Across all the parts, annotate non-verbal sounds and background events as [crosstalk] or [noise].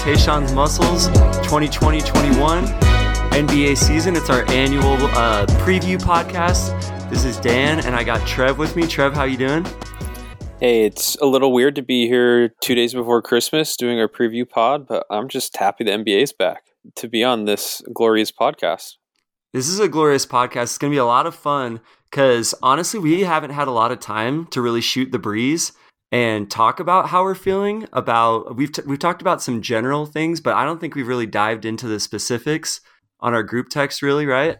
Tayshawn's Muscles 2020-21 NBA season. It's our annual uh, preview podcast. This is Dan, and I got Trev with me. Trev, how you doing? Hey, it's a little weird to be here two days before Christmas doing our preview pod, but I'm just happy the NBA's back to be on this glorious podcast. This is a glorious podcast. It's going to be a lot of fun because honestly, we haven't had a lot of time to really shoot the breeze and talk about how we're feeling. About we've t- we've talked about some general things, but I don't think we've really dived into the specifics on our group text. Really, right?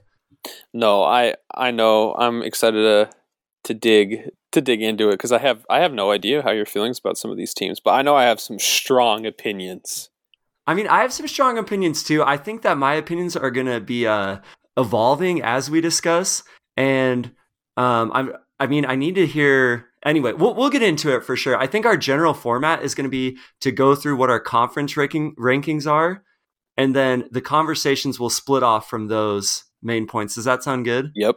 No, I I know. I'm excited to to dig to dig into it because I have I have no idea how your feelings about some of these teams, but I know I have some strong opinions. I mean, I have some strong opinions too. I think that my opinions are going to be uh, evolving as we discuss, and um, I'm. I mean, I need to hear. Anyway, we'll we'll get into it for sure. I think our general format is going to be to go through what our conference ranking rankings are, and then the conversations will split off from those main points. Does that sound good? Yep.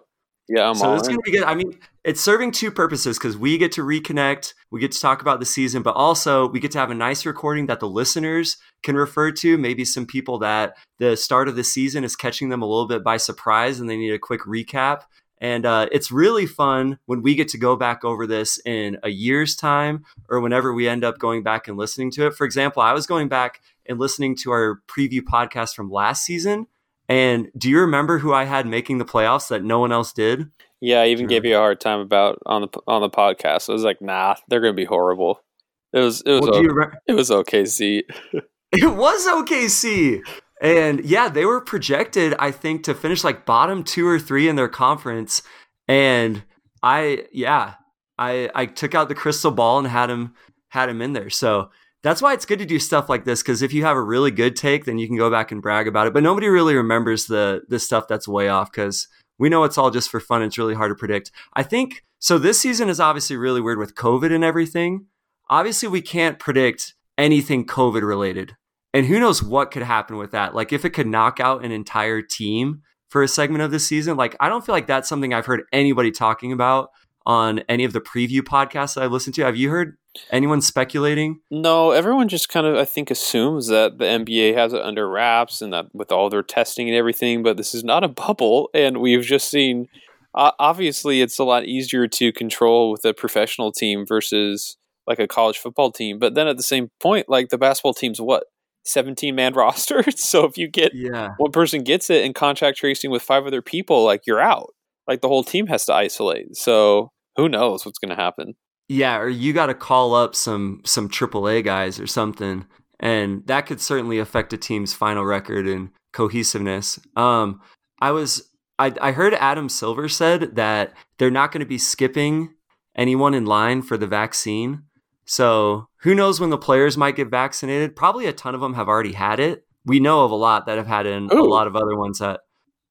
Yeah, I'm so it's going to be good. I mean, it's serving two purposes because we get to reconnect, we get to talk about the season, but also we get to have a nice recording that the listeners can refer to. Maybe some people that the start of the season is catching them a little bit by surprise and they need a quick recap. And uh, it's really fun when we get to go back over this in a year's time or whenever we end up going back and listening to it. For example, I was going back and listening to our preview podcast from last season and do you remember who I had making the playoffs that no one else did? Yeah, I even gave you a hard time about on the on the podcast. I was like, "Nah, they're going to be horrible." It was it was well, okay, it was OKC. [laughs] it was OKC. And yeah, they were projected, I think, to finish like bottom two or three in their conference. And I, yeah, I I took out the crystal ball and had him had him in there. So that's why it's good to do stuff like this because if you have a really good take, then you can go back and brag about it. But nobody really remembers the the stuff that's way off because we know it's all just for fun. It's really hard to predict. I think so. This season is obviously really weird with COVID and everything. Obviously, we can't predict anything COVID related, and who knows what could happen with that. Like if it could knock out an entire team for a segment of the season. Like I don't feel like that's something I've heard anybody talking about on any of the preview podcasts that I've listened to. Have you heard anyone speculating? No, everyone just kind of I think assumes that the NBA has it under wraps and that with all their testing and everything, but this is not a [laughs] bubble and we've just seen uh, obviously it's a lot easier to control with a professional team versus like a college football team, but then at the same point like the basketball team's what 17 man [laughs] roster. so if you get yeah. one person gets it and contact tracing with five other people, like you're out. Like the whole team has to isolate. So who knows what's going to happen? Yeah, or you got to call up some some AAA guys or something, and that could certainly affect a team's final record and cohesiveness. Um, I was I, I heard Adam Silver said that they're not going to be skipping anyone in line for the vaccine. So who knows when the players might get vaccinated? Probably a ton of them have already had it. We know of a lot that have had it, and Ooh. a lot of other ones that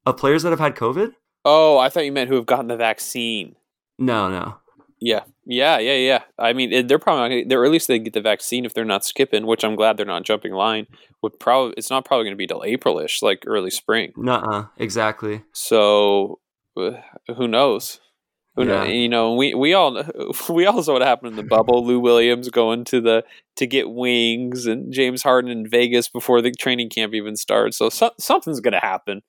of players that have had COVID. Oh, I thought you meant who have gotten the vaccine. No, no. Yeah, yeah, yeah, yeah. I mean, they're probably not gonna, they're at least they get the vaccine if they're not skipping, which I'm glad they're not jumping line. Would probably it's not probably going to be till Aprilish, like early spring. Nuh-uh, exactly. So, uh, who knows? Yeah. You know, we we all [laughs] we all saw what happened in the bubble. Lou Williams going to the to get wings, and James Harden in Vegas before the training camp even starts. So, so something's going to happen.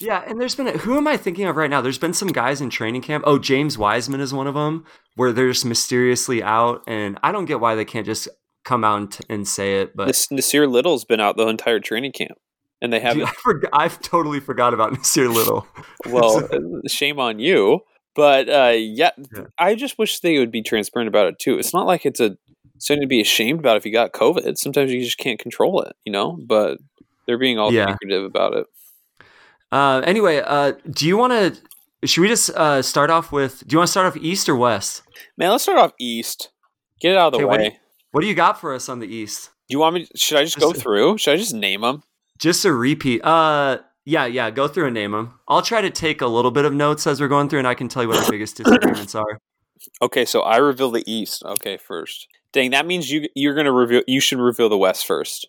Yeah, and there's been a, who am I thinking of right now? There's been some guys in training camp. Oh, James Wiseman is one of them, where they're just mysteriously out, and I don't get why they can't just come out and say it. But Nassir Little's been out the entire training camp, and they haven't. Dude, [laughs] I forgot, I've totally forgot about Nassir Little. well, [laughs] shame on you. But uh, yeah, yeah, I just wish they would be transparent about it too. It's not like it's a something to be ashamed about if you got COVID. Sometimes you just can't control it, you know. But they're being all yeah. secretive about it. Uh, anyway, uh, do you want to? Should we just uh, start off with? Do you want to start off east or west? Man, let's start off east. Get it out of the okay, way. What do, you, what do, you, got for us on the east? Do you want me? Should I just, just go through? Should I just name them? Just a repeat. Uh, yeah, yeah. Go through and name them. I'll try to take a little bit of notes as we're going through, and I can tell you what the biggest [coughs] disagreements are. Okay, so I reveal the east. Okay, first. Dang, that means you you're gonna reveal. You should reveal the west first.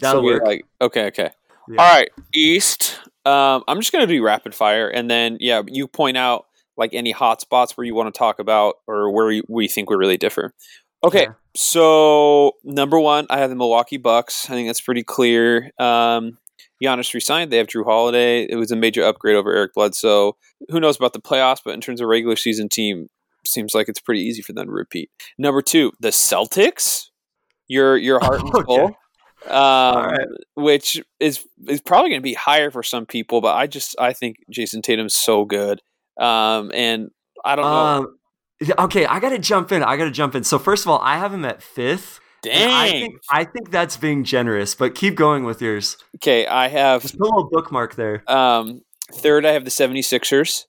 That'll so work. Like, okay, okay. Yeah. All right, east. Um, I'm just gonna do rapid fire, and then yeah, you point out like any hot spots where you want to talk about or where we, we think we really differ. Okay, yeah. So number one, I have the Milwaukee Bucks. I think that's pretty clear. Um, Giannis resigned. They have Jrue Holiday. It was a major upgrade over Eric Bledsoe. Who knows about the playoffs? But in terms of regular season team, seems like it's pretty easy for them to repeat. Number two, the Celtics. Your your heart and [laughs] Okay. soul. Um, right. which is is probably going to be higher for some people, but I just I think Jayson Tatum's so good, um, and I don't know. Um, yeah, okay, I got to jump in. I got to jump in. So first of all, I have him at fifth. And Dang. I think I think that's being generous, but keep going with yours. okay, I have Just put a little bookmark there. Um, third, I have the 76ers.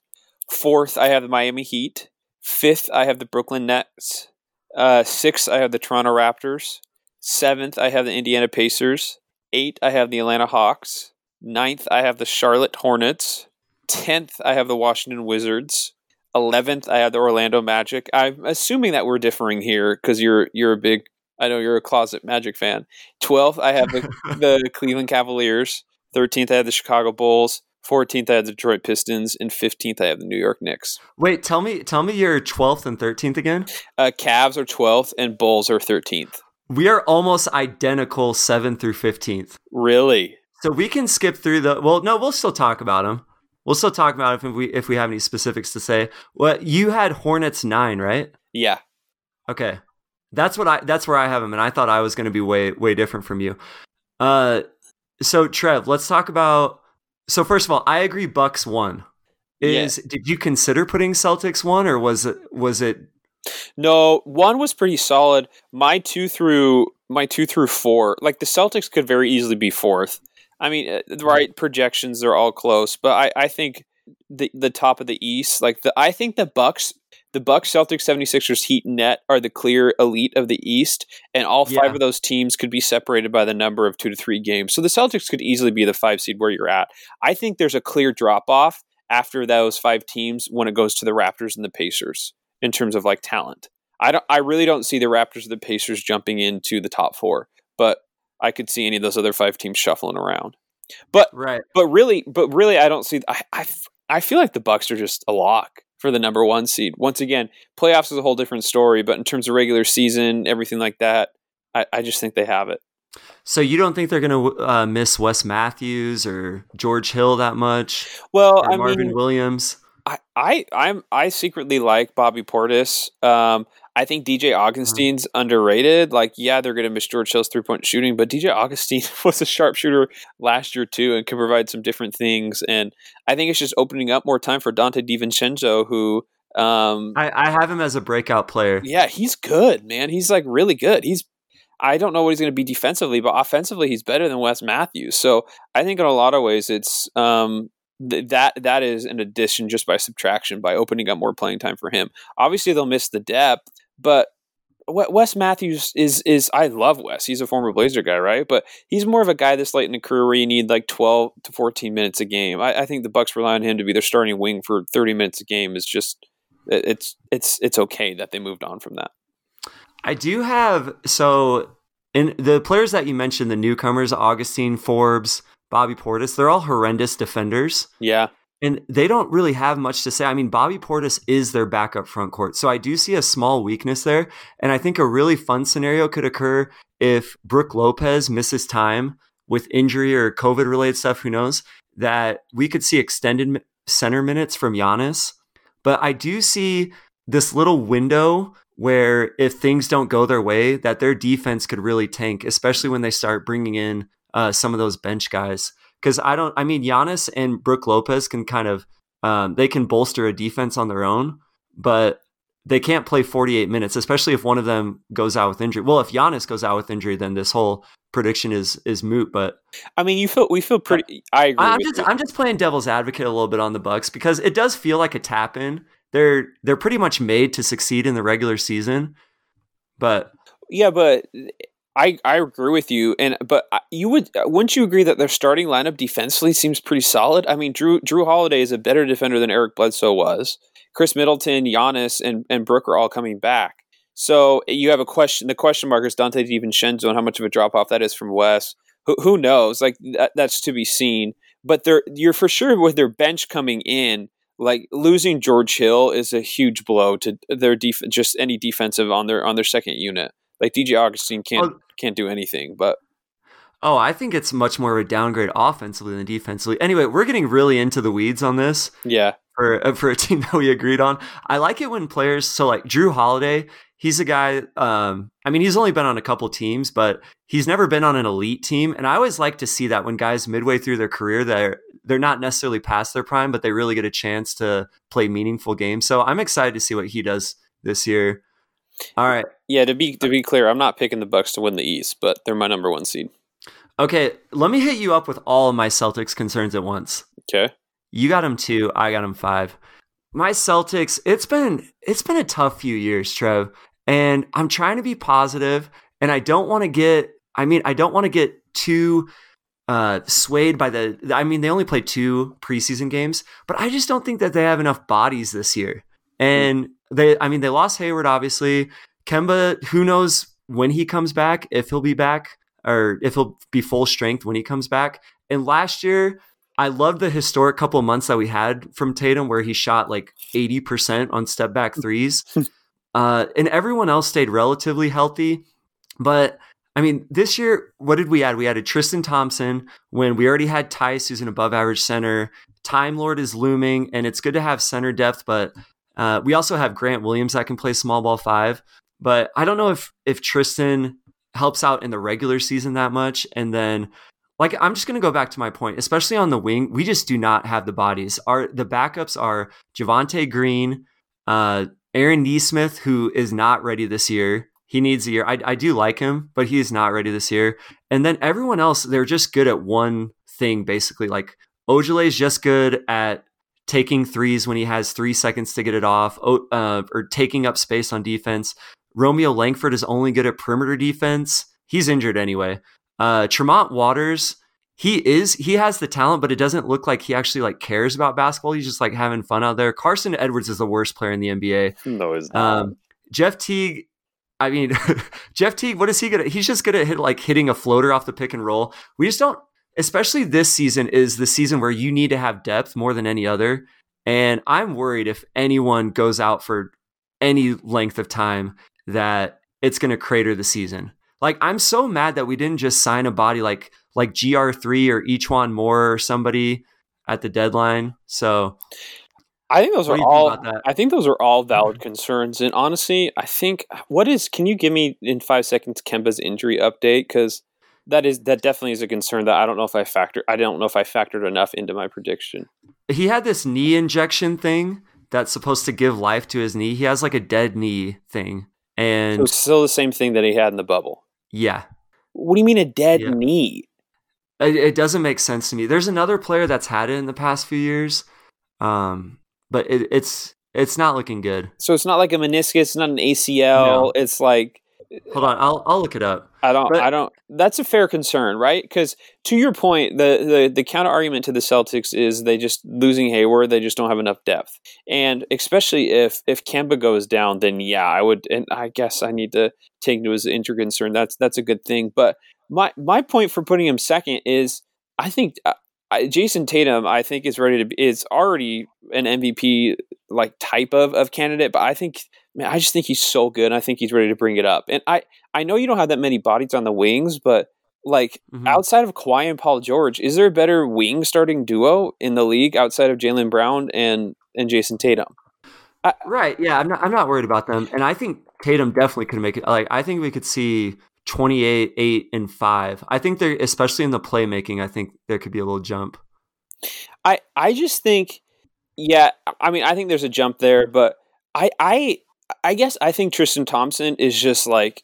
Fourth, I have the Miami Heat. Fifth, I have the Brooklyn Nets. Uh, sixth, I have the Toronto Raptors. Seventh, I have the Indiana Pacers. Eight, I have the Atlanta Hawks. Ninth, I have the Charlotte Hornets. Tenth, I have the Washington Wizards. Eleventh, I have the Orlando Magic. I'm assuming that we're differing here because you're you're a big. I know you're a closet Magic fan. Twelfth, I have the, [laughs] the Cleveland Cavaliers. Thirteenth, I have the Chicago Bulls. Fourteenth, I have the Detroit Pistons, and fifteenth, I have the New York Knicks. Wait, tell me, tell me your twelfth and thirteenth again. Uh, Cavs are twelfth, and Bulls are thirteenth. We are almost identical, seventh through fifteenth. Really? So we can skip through the. Well, no, we'll still talk about them. We'll still talk about if we if we have any specifics to say. Well, you had Hornets nine, right? Yeah. Okay, that's what I. That's where I have them, and I thought I was going to be way way different from you. Uh, so Trev, let's talk about. So first of all, I agree. Bucks one. Is did you consider putting Celtics one, or was it was it? No, one was pretty solid. My two through my two through four, like the Celtics could very easily be fourth. I mean, uh, the right projections they're all close, but I, I think the the top of the East, like the I think the Bucks, the Bucks, Celtics, 76ers, Heat, Net are the clear elite of the East, and all five Yeah. of those teams could be separated by the number of two to three games. So the Celtics could easily be the five seed where you're at. I think there's a clear drop off after those five teams when it goes to the Raptors and the Pacers in terms of like talent. I don't. I really don't see the Raptors or the Pacers jumping into the top four, but I could see any of those other five teams shuffling around. But Right. but really, but really, I don't see. I I, I feel like the Bucks are just a lock for the number one seed. Once again, playoffs is a whole different story, but in terms of regular season, everything like that, I, I just think they have it. So you don't think they're going to uh, miss Wes Matthews or George Hill that much, Well, I Marvin mean, Williams? I, I I'm I secretly like Bobby Portis. Um, I think DJ Augustin's underrated. Like, yeah, they're going to miss George Hill's three point shooting, but DJ Augustin [laughs] was a sharpshooter last year too, and can provide some different things. And I think it's just opening up more time for Donte DiVincenzo, who, um, I, I have him as a breakout player. yeah, he's good, man. He's like really good. He's I don't know what he's going to be defensively, but offensively, he's better than Wes Matthews. So I think in a lot of ways, it's um, th- that that is an addition just by subtraction by opening up more playing time for him. Obviously, they'll miss the depth, but Wes Matthews is is I love Wes. He's a former Blazer guy, right? But he's more of a guy this late in the career where you need like twelve to fourteen minutes a game. I, I think the Bucks rely on him to be their starting wing for thirty minutes a game. Is just it's it's it's okay that they moved on from that. I do have so in the players that you mentioned, the newcomers, Augustin, Forbes, Bobby Portis, they're all horrendous defenders. Yeah, And they don't really have much to say. I mean, Bobby Portis is their backup front court. So I do see a small weakness there. And I think a really fun scenario could occur if Brook Lopez misses time with injury or COVID related stuff, who knows, that we could see extended center minutes from Giannis. But I do see this little window where if things don't go their way, that their defense could really tank, especially when they start bringing in uh, some of those bench guys because I don't. I mean, Giannis and Brook Lopez can kind of um, they can bolster a defense on their own, but they can't play 48 minutes, especially if one of them goes out with injury. Well, if Giannis goes out with injury, then this whole prediction is is moot. But I mean, you feel we feel pretty. I agree. I'm just you. I'm just playing devil's advocate a little bit on the Bucks because it does feel like a tap in. They're they're pretty much made to succeed in the regular season, but Yeah, but I I agree with you, and but uh, you would uh, wouldn't you agree that their starting lineup defensively seems pretty solid? I mean, Jrue Jrue Holiday is a better defender than Eric Bledsoe was. Khris Middleton, Giannis, and and Brook are all coming back. So eh, you have a question. The question mark is Donte DiVincenzo, and how much of a drop off that is from Wes. Who, who knows? Like that, that's to be seen. But they're you're for sure with their bench coming in. Like losing George Hill is a huge blow to their def- just any defensive on their on their second unit. Like DJ Augustin can't oh. can't do anything, but Oh, I think it's much more of a downgrade offensively than defensively. Anyway, we're getting really into the weeds on this. Yeah. For, uh, for a team [laughs] that we agreed on. I like it when players, so like Jrue Holiday, he's a guy, um, I mean, he's only been on a couple teams, but he's never been on an elite team. And I always like to see that when guys midway through their career, they're, they're not necessarily past their prime, but they really get a chance to play meaningful games. So I'm excited to see what he does this year. All right. Yeah, to be to be clear, I'm not picking the Bucks to win the East, but they're my number one seed. Okay, let me hit you up with all of my Celtics concerns at once. Okay. You got them two, I got them five. My Celtics, it's been it's been a tough few years, Trev, and I'm trying to be positive, and I don't want to get. I mean, I don't want to get too uh, swayed by the. I mean, they only played two preseason games, but I just don't think that they have enough bodies this year. And they, I mean, they lost Hayward, obviously. Kemba, who knows when he comes back, if he'll be back or if he'll be full strength when he comes back. And last year, I loved the historic couple months that we had from Tatum where he shot like 80% on step back [laughs] threes. uh, and everyone else stayed relatively healthy. But I mean, this year, what did we add? We added Tristan Thompson when we already had Theis, who's an above average center. Time Lord is looming, and it's good to have center depth, but uh, we also have Grant Williams that can play small ball five. But I don't know if if Tristan helps out in the regular season that much. And then like I'm just gonna go back to my point, especially on the wing, we just do not have the bodies. Our the backups are Javonte Green, uh, Aaron Nesmith, who is not ready this year. He needs a year. I, I do like him, but he is not ready this year. And then everyone else, they're just good at one thing, basically. Like Ojeleye is just good at taking threes when he has three seconds to get it off, uh, or taking up space on defense. Romeo Langford is only good at perimeter defense. He's injured anyway. Uh, Tremont Waters, he is he has the talent, but it doesn't look like he actually like cares about basketball. He's just like having fun out there. Carsen Edwards is the worst player in the NBA. No, he's not. Um, Jeff Teague. I mean, [laughs] Jeff Teague. What is he good at? He's just good at hit, like hitting a floater off the pick and roll. We just don't. Especially this season is the season where you need to have depth more than any other. And I'm worried if anyone goes out for any length of time that it's going to crater the season. Like I'm so mad that we didn't just sign a body like like GR3 or E'Twaun Moore or somebody at the deadline. So I think those are all I think those are all valid mm-hmm. concerns and honestly, I think what is can you give me in 5 seconds Kemba's injury update cuz that is that definitely is a concern that I don't know if I factor I don't know if I factored enough into my prediction. He had this knee injection thing that's supposed to give life to his knee. He has like a dead knee thing. And so still the same thing that he had in the bubble. Yeah. What do you mean a dead yeah. knee? It, it, doesn't make sense to me. There's another player that's had it in the past few years, um, but it, it's it's not looking good. So it's not like a meniscus, it's not an ACL. No. It's like Hold on, I'll I'll look it up. I don't but, I don't that's a fair concern, right? Cuz to your point, the, the the counter argument to the Celtics is they just losing Hayward, they just don't have enough depth. And especially if if Kemba goes down, then yeah, I would and I guess I need to take into his injury concern. That's that's a good thing. But my my point for putting him second is I think uh, Jayson Tatum, I think is ready to be, is already an MVP like type of of candidate, but I think man, I just think he's so good. I think he's ready to bring it up. And I I know you don't have that many bodies on the wings, but like mm-hmm. outside of Kawhi and Paul George, is there a better wing starting duo in the league outside of Jaylen Brown and and Jayson Tatum? I, right. Yeah, I'm not. I'm not worried about them, and I think Tatum definitely could make it. Like I think we could see 28, eight, and five. I think they're especially in the playmaking. I think there could be a little jump. I I just think, yeah. I mean, I think there's a jump there, but I I I guess I think Tristan Thompson is just like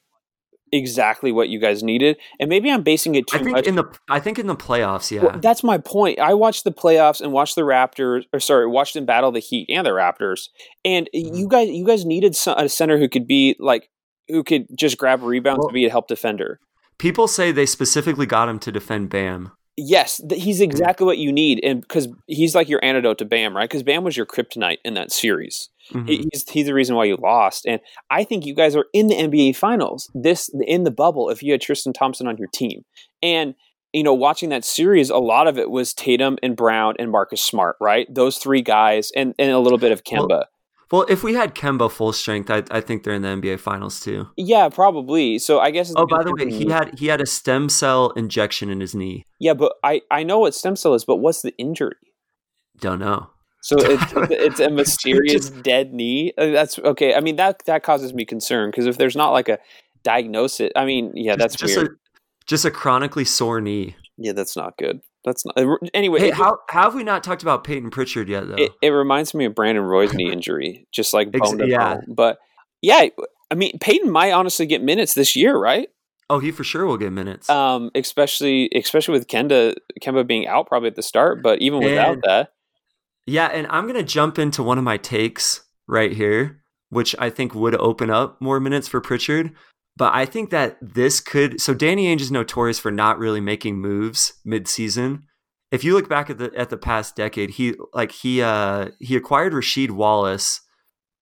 exactly what you guys needed, and maybe I'm basing it too I think much. In the, I think in the playoffs, yeah, well, that's my point. I watched the playoffs and watched the Raptors, or sorry, watched them battle the Heat and the Raptors, and mm-hmm. you guys, you guys needed a center who could be like, who could just grab rebounds well, to be a help defender. People say they specifically got him to defend Bam. Yes, he's exactly what you need, and because he's like your antidote to Bam, right? Because Bam was your kryptonite in that series. Mm-hmm. He's he's the reason why you lost, and I think you guys are in the NBA Finals this in the bubble if you had Tristan Thompson on your team, and you know watching that series, a lot of it was Tatum and Brown and Marcus Smart, right? Those three guys, and and a little bit of Kemba. Well, Well, if we had Kemba full strength, I, I think they're in the NBA Finals too. Yeah, probably. So I guess. Oh, by the way, he had he had a stem cell injection in his knee. Yeah, but I I know what stem cell is, but what's the injury? Don't know. So it's [laughs] it's a mysterious dead knee. Uh, that's okay. I mean that that causes me concern because if there's not like a diagnosis, I mean, yeah, that's just weird. A, just a chronically sore knee. Yeah, that's not good. That's not anyway. Hey, it, how, how have we not talked about Payton Pritchard yet? Though it, it reminds me of Brandon Roy's knee injury, just like bone to yeah. bone. But yeah, I mean, Payton might honestly get minutes this year, right? Oh, he for sure will get minutes. Um, especially especially with Kenda Kemba being out probably at the start, but even without And- that, Yeah, and I'm going to jump into one of my takes right here, which I think would open up more minutes for Pritchard. But I think that this could. So Danny Ainge is notorious for not really making moves mid-season. If you look back at the at the past decade, he like he uh he acquired Rasheed Wallace,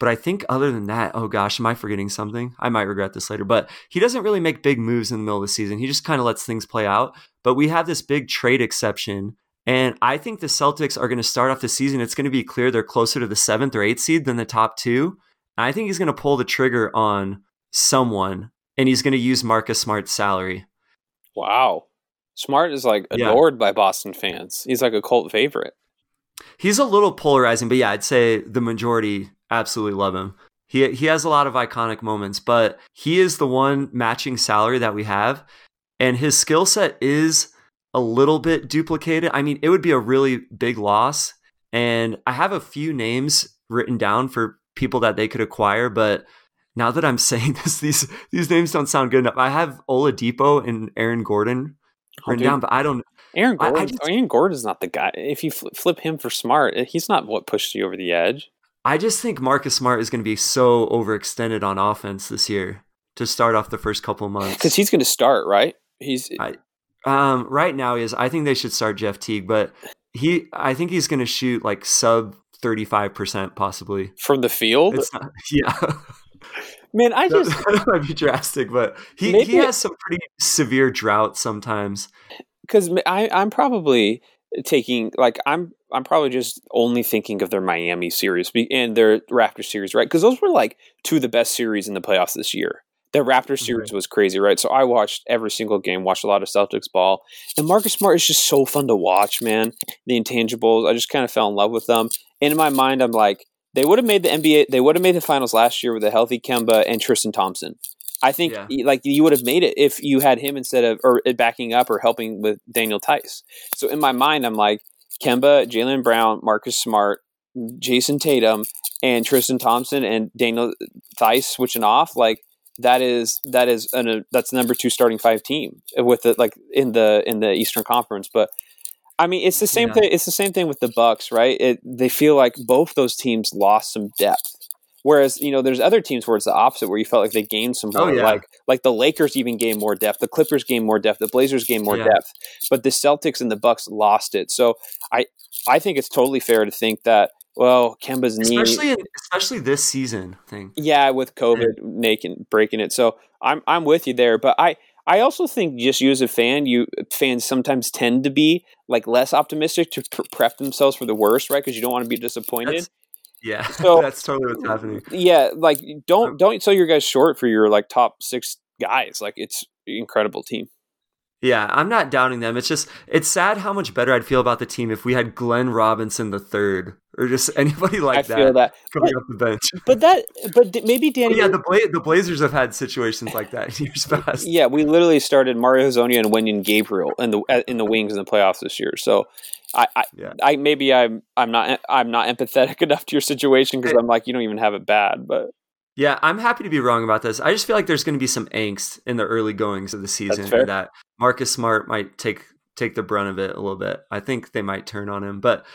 but I think other than that, oh gosh, am I forgetting something? I might regret this later. But he doesn't really make big moves in the middle of the season. He just kind of lets things play out. But we have this big trade exception and I think the Celtics are going to start off the season. It's going to be clear they're closer to the seventh or eighth seed than the top two. And I think he's going to pull the trigger on someone, and he's going to use Marcus Smart's salary. wow, Smart is like Yeah. adored by Boston fans. He's like a cult favorite. He's a little polarizing, but yeah, I'd say the majority absolutely love him. He he has a lot of iconic moments, but he is the one matching salary that we have, and his skill set is a little bit duplicated. I mean, it would be a really big loss, and I have a few names written down for people that they could acquire, but now that I'm [laughs] saying this, these these names don't sound good enough. I have Oladipo and Aaron Gordon written dude. down, but I don't. Aaron I- I Gordon. just- Aaron Gordon's not the guy. If you fl- flip him for Smart, eh, he's not what pushed you over the edge. I just think Marcus Smart is going to be so overextended on offense this year to start off the first couple of months. Because he's going to start, right? He's I- um, right now is. I think they should start Jeff Teague, but he, I think he's going to shoot like sub thirty five percent possibly. from the field. It's not, [laughs] yeah, Man, I just that might be drastic, but he he has some pretty severe drought sometimes. because I I'm probably taking like I'm I'm probably just only thinking of their Miami series and their Raptors series, right? Because those were like two of the best series in the playoffs this year. The Raptors series was crazy, right? So I watched every single game, watched a lot of Celtics ball, and Marcus Smart is just so fun to watch, man. The intangibles, I just kind of fell in love with them. And in my mind, I'm like, they would have made the NBA, they would have made the finals last year with a healthy Kemba and Tristan Thompson. I think Yeah. like you would have made it if you had him instead of or uh, backing up or helping with Daniel Theis. So in my mind, I'm like Kemba, Jaylen Brown, Marcus Smart, Jayson Tatum, and Tristan Thompson and Daniel Theis switching off. Like that is that is an, a, that's number two starting five team with the like in the in the Eastern Conference. But I mean, it's the same Yeah. thing. It's the same thing with the Bucks, right? It, they feel like both those teams lost some depth. Whereas you know, there's other teams where it's the opposite, where you felt like they gained some Oh, yeah. Like like the Lakers even gained more depth, the Clippers gained more depth, the Blazers gained more Yeah. depth, but the Celtics and the Bucks lost it. So I I think it's totally fair to think that well, Kemba's knee, Especially in, especially this season thing. yeah, with COVID making breaking it. So I'm I'm with you there, but I I also think just you as a fan, you fans sometimes tend to be like less optimistic to pre- prep themselves for the worst, right? Because you don't want to be disappointed. That's- Yeah, [laughs] So- that's totally what's happening. yeah, like Um, don't don't sell your guys short for your like top six guys. Like it's incredible team. Yeah, I'm not doubting them. It's just it's sad how much better I'd feel about the team if we had Glenn Robinson the third or just [laughs] anybody like I that, feel that, coming off the bench. [laughs] but that but d- maybe Danny. yeah, the Bla- the Blazers have had situations like that in years [laughs] past. Yeah, we literally started Mario Hezonja and Wenyen Gabriel in the in the wings in the playoffs this year. So, I, I, Yeah. I maybe I'm I'm not I'm not empathetic enough to your situation because I'm like you don't even have it bad. But Yeah, I'm happy to be wrong about this. I just feel like there's going to be some angst in the early goings of the season that Marcus Smart might take take the brunt of it a little bit. I think they might turn on him. But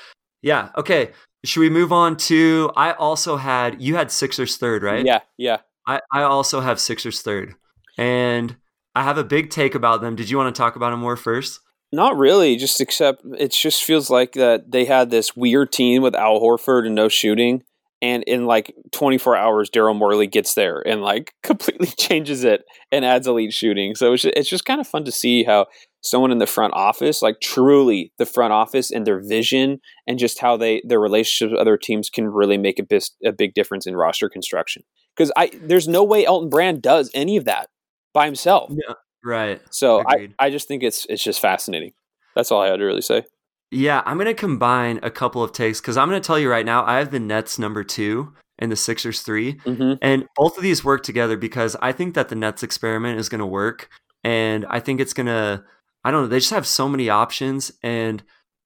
yeah, okay. Should we move on to I also had you had Sixers third, right? yeah, yeah. I, I also have Sixers third. And I have a big take about them. Did you want to talk about them more first? Not really. Just except it just feels like that they had this weird team with Al Horford and no shooting, and in like 24 hours, Daryl Morey gets there and like [laughs] completely changes it and adds elite shooting. So it's just, it's just kind of fun to see how someone in the front office, like truly the front office and their vision and just how they their relationships with other teams can really make a, bis- a big difference in roster construction. Because I there's no way Elton Brand does any of that by himself. Yeah, right. So I, I just think it's it's just fascinating. That's all I had to really say. Yeah, I'm going to combine a couple of takes because I'm going to tell you right now, I have the Nets number two and the Sixers 3 mm-hmm. And both of these work together because I think that the Nets experiment is going to work. And I think it's going to, I don't know, they just have so many options. And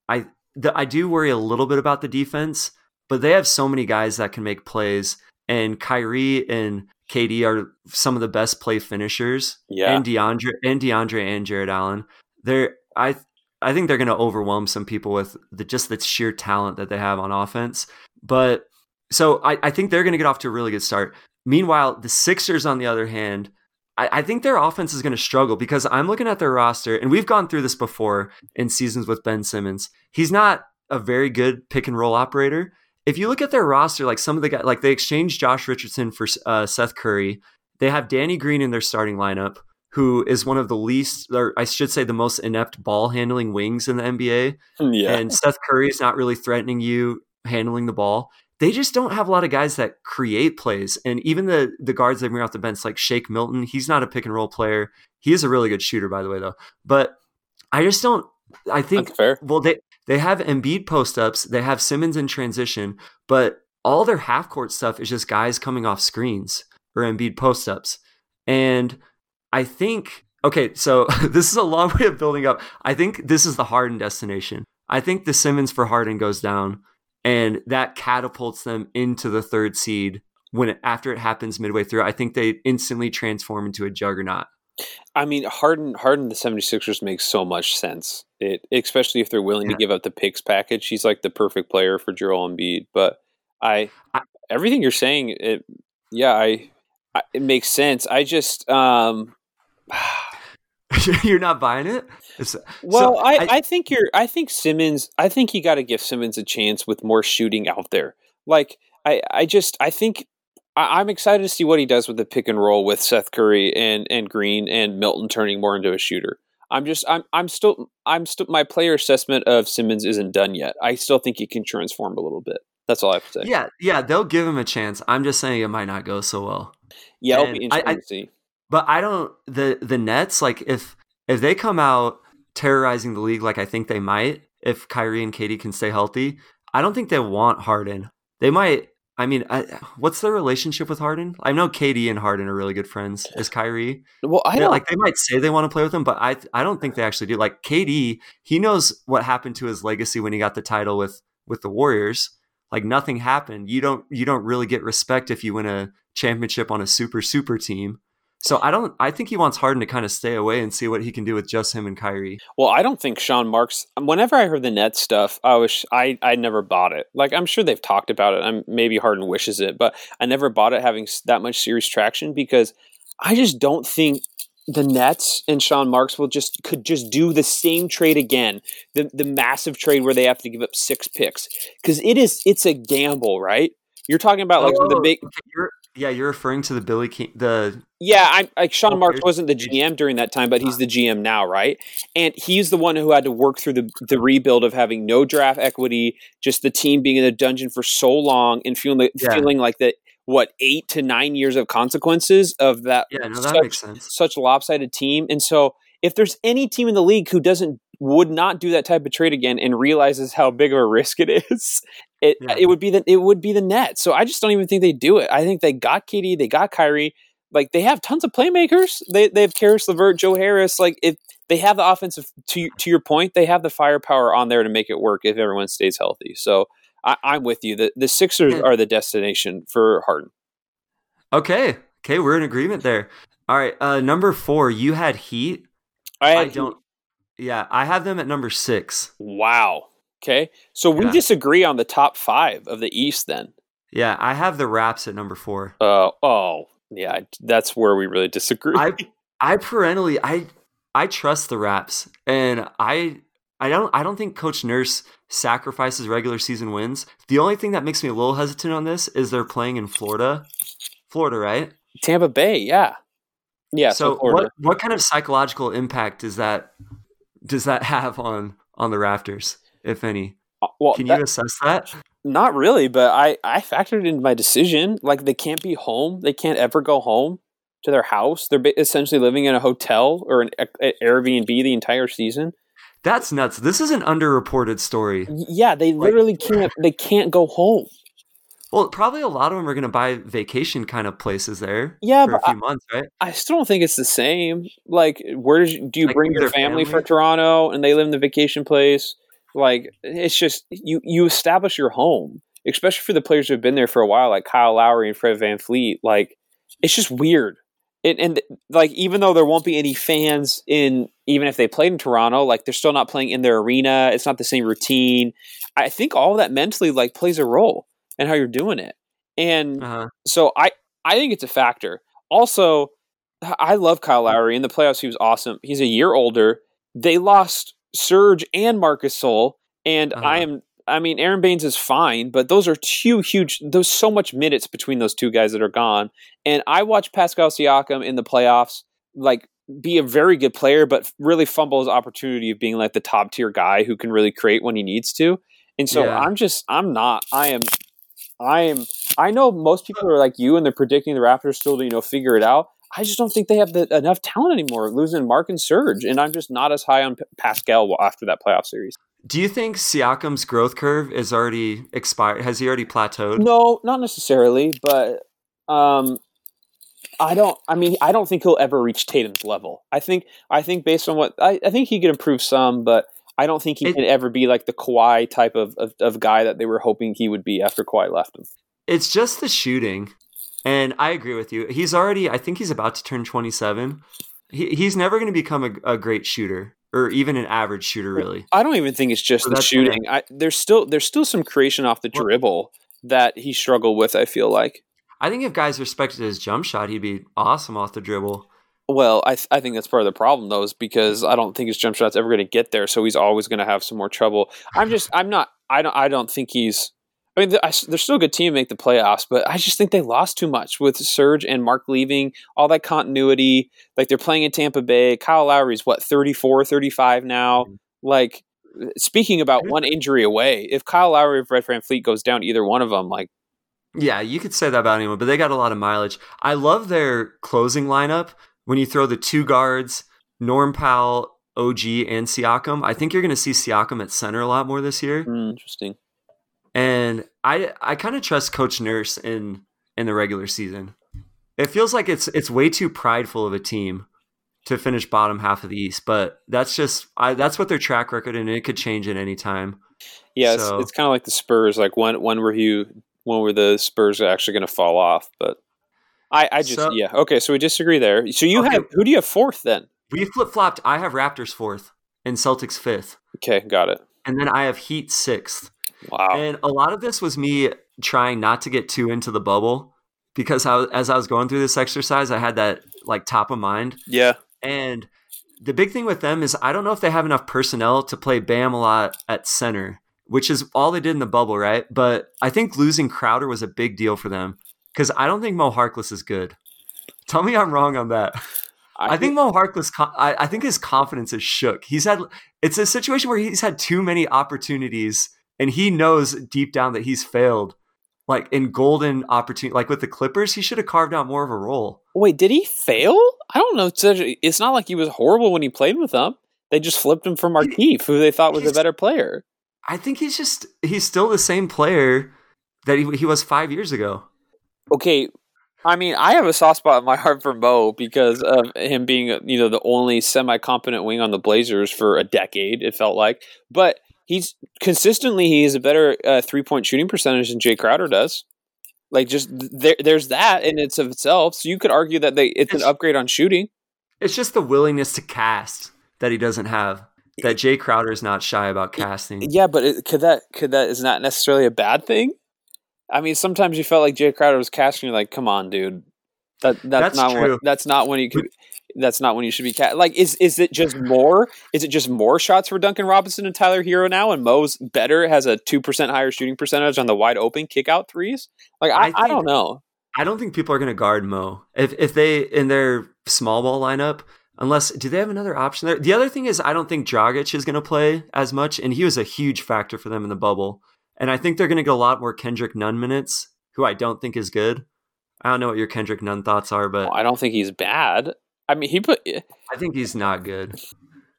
I, the, I do worry a little bit about the defense, but they have so many guys that can make plays. And Kyrie and KD are some of the best play finishers. Yeah. And DeAndre and DeAndre and Jarrett Allen. They're I I think they're going to overwhelm some people with the, just the sheer talent that they have on offense. But so I, I think they're going to get off to a really good start. Meanwhile, the Sixers, on the other hand, I, I think their offense is going to struggle because I'm looking at their roster, and we've gone through this before in seasons with Ben Simmons. He's not a very good pick and roll operator. If you look at their roster, like some of the guys, like they exchanged Josh Richardson for uh, Seth Curry, they have Danny Green in their starting lineup who is one of the least, or I should say, the most inept ball handling wings in the NBA. Mm, yeah. And Seth Curry is not really threatening you handling the ball. They just don't have a lot of guys that create plays. And even the the guards they bring off the bench, like Shake Milton, he's not a pick and roll player. He is a really good shooter, by the way, though. But I just don't. I think That's fair. well they they have Embiid post ups, they have Simmons in transition, but all their half court stuff is just guys coming off screens or Embiid post ups. And I think okay, so [laughs] this is a long way of building up. I think this is the Harden destination. I think the Simmons for Harden goes down, and that catapults them into the third seed. When it, after it happens midway through, I think they instantly transform into a juggernaut. I mean, Harden, Harden, the 76ers makes so much sense. It, especially if they're willing Yeah. to give up the picks package. He's like the perfect player for Joel Embiid. But I, I- everything you're saying, it, yeah, I, I, it makes sense. I just, um, [laughs] You're not buying it? It's- well, so I, I- I, think you're, I think Simmons, I think you got to give Simmons a chance with more shooting out there. Like, I, I just, I think. I- I'm excited to see what he does with the pick and roll with Seth Curry and, and Green and Milton turning more into a shooter. I'm just I'm I'm still I'm still my player assessment of Simmons isn't done yet. I still think he can transform a little bit. That's all I have to say. yeah, yeah, they'll give him a chance. I'm just saying it might not go so well. yeah, it'll and be I- interesting I- to see. But I don't the the Nets like if if they come out terrorizing the league like I think they might if Kyrie and KD can stay healthy, I don't think they want Harden. They might. I mean, I, what's their relationship with Harden? I know KD and Harden are really good friends. Is Kyrie? Well, I don't like they might say they want to play with him, but I I don't think they actually do. Like KD, he knows what happened to his legacy when he got the title with with the Warriors. Like nothing happened. You don't you don't really get respect if you win a championship on a super super team. So I don't. I think he wants Harden to kind of stay away and see what he can do with just him and Kyrie. Well, I don't think Sean Marks. Whenever I heard the Nets stuff, I was I I never bought it. Like I'm sure they've talked about it. I'm maybe Harden wishes it, but I never bought it having that much serious traction because I just don't think the Nets and Sean Marks will just could just do the same trade again. The the massive trade where they have to give up six picks because it is it's a gamble, right? You're talking about like the Oh, big you're, yeah, you're referring to the Billy King, the yeah, I like Sean Oh, Marks wasn't the GM during that time, but he's the GM now, right? And he's the one who had to work through the the rebuild of having no draft equity, just the team being in the dungeon for so long and feeling the, Yeah. feeling like that what eight to nine years of consequences of that yeah. No, that such, makes sense. such lopsided team. And so, if there's any team in the league who doesn't would not do that type of trade again and realizes how big of a risk it is, it Yeah. it would be the it would be the Nets. So I just don't even think they do it. I think they got KD, they got Kyrie. Like they have tons of playmakers. They they have Caris LeVert, Joe Harris. Like if they have the offensive to to your point, they have the firepower on there to make it work if everyone stays healthy. So I, I'm with you. The the Sixers are the destination for Harden. Okay, okay, we're in agreement there. All right, uh, number four, you had Heat. I, I don't. Yeah, I have them at number six. Wow. Okay. So we Yeah. disagree on the top five of the East then. Yeah, I have the Raps at number four. Uh, oh, yeah. That's where we really disagree. I [laughs] I parentally I I trust the Raps, and I I don't I don't think Coach Nurse sacrifices regular season wins. The only thing that makes me a little hesitant on this is they're playing in Florida, Florida, right? Tampa Bay. Yeah. Yeah. so So, what what kind of psychological impact does that does that [laughs] have on on the Raptors, if any? Uh, well, Can you that- assess that? not really, but I I factored into my decision. Like they can't be home. They can't ever go home to their house. They're essentially living in a hotel or an a- a- Airbnb the entire season. That's nuts. This is an underreported story. Yeah, they literally can't. They can't go home. Well, probably a lot of them are going to buy vacation kind of places there Yeah, for a but I, few months, right? I still don't think it's the same. Like, where do you Like bring your their family, for? Toronto and they live in the vacation place? Like, it's just you you establish your home, especially for the players who have been there for a while, like Kyle Lowry and Fred VanVleet. Like, it's just weird. It, and like, even though there won't be any fans in, even if they played in Toronto, like they're still not playing in their arena. It's not the same routine. I think all that mentally like plays a role in how you're doing it. And Uh-huh. so I I think it's a factor. Also, I love Kyle Lowry in the playoffs. He was awesome. He's a year older. They lost Serge and Marc Gasol, and Uh-huh. I am. I mean, Aron Baynes is fine, but those are two huge. There's so much minutes between those two guys that are gone. And I watched Pascal Siakam in the playoffs, like be a very good player, but really fumble his opportunity of being like the top tier guy who can really create when he needs to. And so Yeah. I'm just, I'm not. I am I am. I know most people are like you, and they're predicting the Raptors still to you know figure it out. I just don't think they have the, enough talent anymore, losing Mark and Serge, and I'm just not as high on P- Pascal after that playoff series. Do you think Siakam's growth curve is already expired? Has he already plateaued? No, not necessarily, but um, I don't. I mean, I don't think he'll ever reach Tatum's level. I think. I think based on what I, I think he could improve some, but I don't think he It- can ever be like the Kawhi type of, of of guy that they were hoping he would be after Kawhi left him. It's just the shooting. And I agree with you. He's already, I think he's about to turn 27. He, he's never going to become a, a great shooter or even an average shooter, really. I don't even think it's just So the shooting. I, there's still there's still some creation off the dribble that he struggled with. I feel like. I think if guys respected his jump shot, he'd be awesome off the dribble. Well, I th- I think that's part of the problem though, is because I don't think his jump shot's ever going to get there, so he's always going to have some more trouble. I'm just I'm not I don't I don't think he's. I mean, they're, I s- they're still a good team to make the playoffs, but I just think they lost too much with Serge and Mark leaving, all that continuity. Like they're playing in Tampa Bay. Kyle Lowry's what 34, 35 now. Mhm. Like speaking about one injury away, if Kyle Lowry or Fred VanVleet goes down, either one of them, like Yeah, you could say that about anyone, but they got a lot of mileage. I love their closing lineup when you throw the two guards, Norm Powell, OG, and Siakam. I think you're going to see Siakam at center a lot more this year. hmm, interesting. And I I kind of trust Coach Nurse in in the regular season. It feels like it's it's way too prideful of a team to finish bottom half of the East, but that's just I, that's what their track record, and it could change at any time. Yeah, it's, it's kind of like the Spurs. Like when when were you when were the Spurs actually going to fall off? But I I just So- yeah okay. So we disagree there. So you Okay. have who do you have fourth then? We flip flopped. I have Raptors fourth and Celtics fifth, Okay, got it. and then I have Heat sixth. Wow. And a lot of this was me trying not to get too into the bubble because I, as I was going through this exercise, I had that like top of mind. yeah. And the big thing with them is I don't know if they have enough personnel to play Bam a lot at center, which is all they did in the bubble, right? But I think losing Crowder was a big deal for them because I don't think Mo Harkless is good. Tell me I'm wrong on that. I think Mo Harkless, I, I think his confidence is shook. He's had, it's a situation where he's had too many opportunities and he knows deep down that he's failed. Like in golden opportunity, like with the Clippers, he should have carved out more of a role. Wait, did he fail? I don't know. It's, not like he was horrible when he played with them. They just flipped him for Markeith, who they thought was a better player. I think he's just he's still the same player that he, he was five years ago. Okay, I mean, I have a soft spot in my heart for Mo because of him being, you know, the only semi-competent wing on the Blazers for a decade. It felt like, but he's consistently he has a better uh, three-point shooting percentage than Jae Crowder does. Like, just there, there's that in its of itself. So you could argue that they it's an upgrade on shooting. It's just the willingness to cast that he doesn't have. That Jae Crowder is not shy about casting. Yeah, but it, could that could that is not necessarily a bad thing? I mean, sometimes you felt like Jae Crowder was casting. You're like, come on, dude. That that's, That's not true. When, that's not when you could. That's not when you should be cat. Like, is is it just more? Is it just more shots for Duncan Robinson and Tyler Herro now? And Mo's better has a two percent higher shooting percentage on the wide open kick out threes. Like, I, I I, don't know. I don't think people are going to guard Mo if if they in their small ball lineup. Unless, do they have another option there? The other thing is, I don't think Dragic is going to play as much, and he was a huge factor for them in the bubble. And I think they're going to get a lot more Kendrick Nunn minutes, who I don't think is good. I don't know what your Kendrick Nunn thoughts are, but Well, I don't think he's bad. I mean, he put eh, I think he's not good.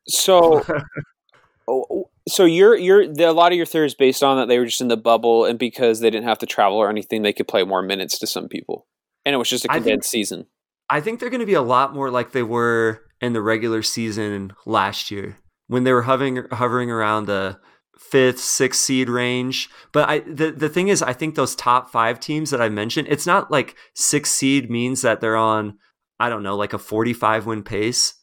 so. [laughs] Oh, oh, so you're you're the, a lot of your theory is based on that they were just in the bubble, and because they didn't have to travel or anything, they could play more minutes to some people, and it was just a I think- condensed season. I think they're going to be a lot more like they were in the regular season last year when they were hovering hovering around the fifth, sixth seed range. But I the the thing is, I think those top five teams that I mentioned, it's not like six seed means that they're on I don't know like a forty five win pace,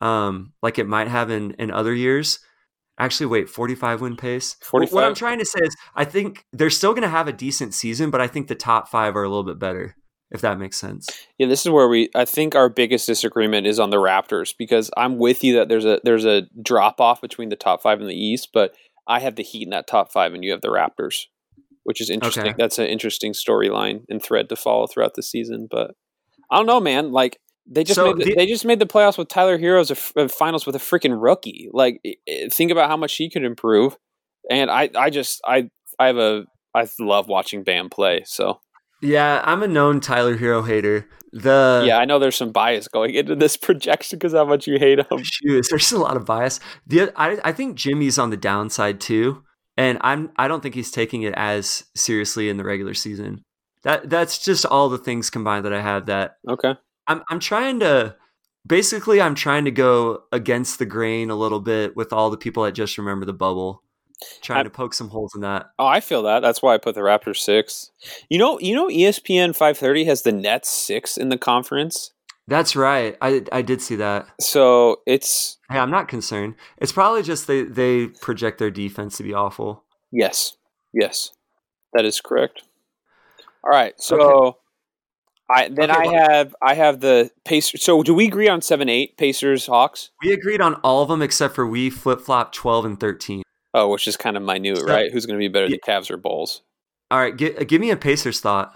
um, like it might have in in other years. Actually, wait, 45 win pace? What- What I'm trying to say is, I think they're still going to have a decent season, but I think the top five are a little bit better, if that makes sense. Yeah, this is where we. I think our biggest disagreement is on the Raptors because I'm with you that there's a there's a drop off between the top five in the East, but I have the Heat in that top five, and you have the Raptors, which is interesting. Okay. That's an interesting storyline and thread to follow throughout the season. But I don't know, man. Like they just So made the, the- they just made the playoffs with Tyler Herro's of of uh, finals with a freaking rookie. Like think about how much he could improve. And I I just I I have a I love watching Bam play. So Yeah, I'm a known Tyler Herro hater. The yeah, I know there's some bias going into this [laughs] projection because how much you hate him. shoot, there's a lot of bias. The I I think Jimmy's on the downside too, and I'm I don't think he's taking it as seriously in the regular season. That that's just all the things combined that I have that Okay. I'm I'm trying to basically I'm trying to go against the grain a little bit with all the people that just remember the bubble. Trying I- to poke some holes in that. Oh, I feel that. That's why I put the Raptors six. You know, you know, ESPN five thirty has the Nets six in the conference. That's right. I I did see that. So it's Hey, I'm not concerned. It's probably just they they project their defense to be awful. yes, yes, that is correct. All right, so I then Okay, I well- have I have the Pacers. So do we agree on seven eight Pacers Hawks? We agreed on all of them except for we flip flop 12 and 13. Oh, which is kind of minute, So- right? Who's going to be better, the Cavs or Bulls? All right, gi- give me a Pacers thought.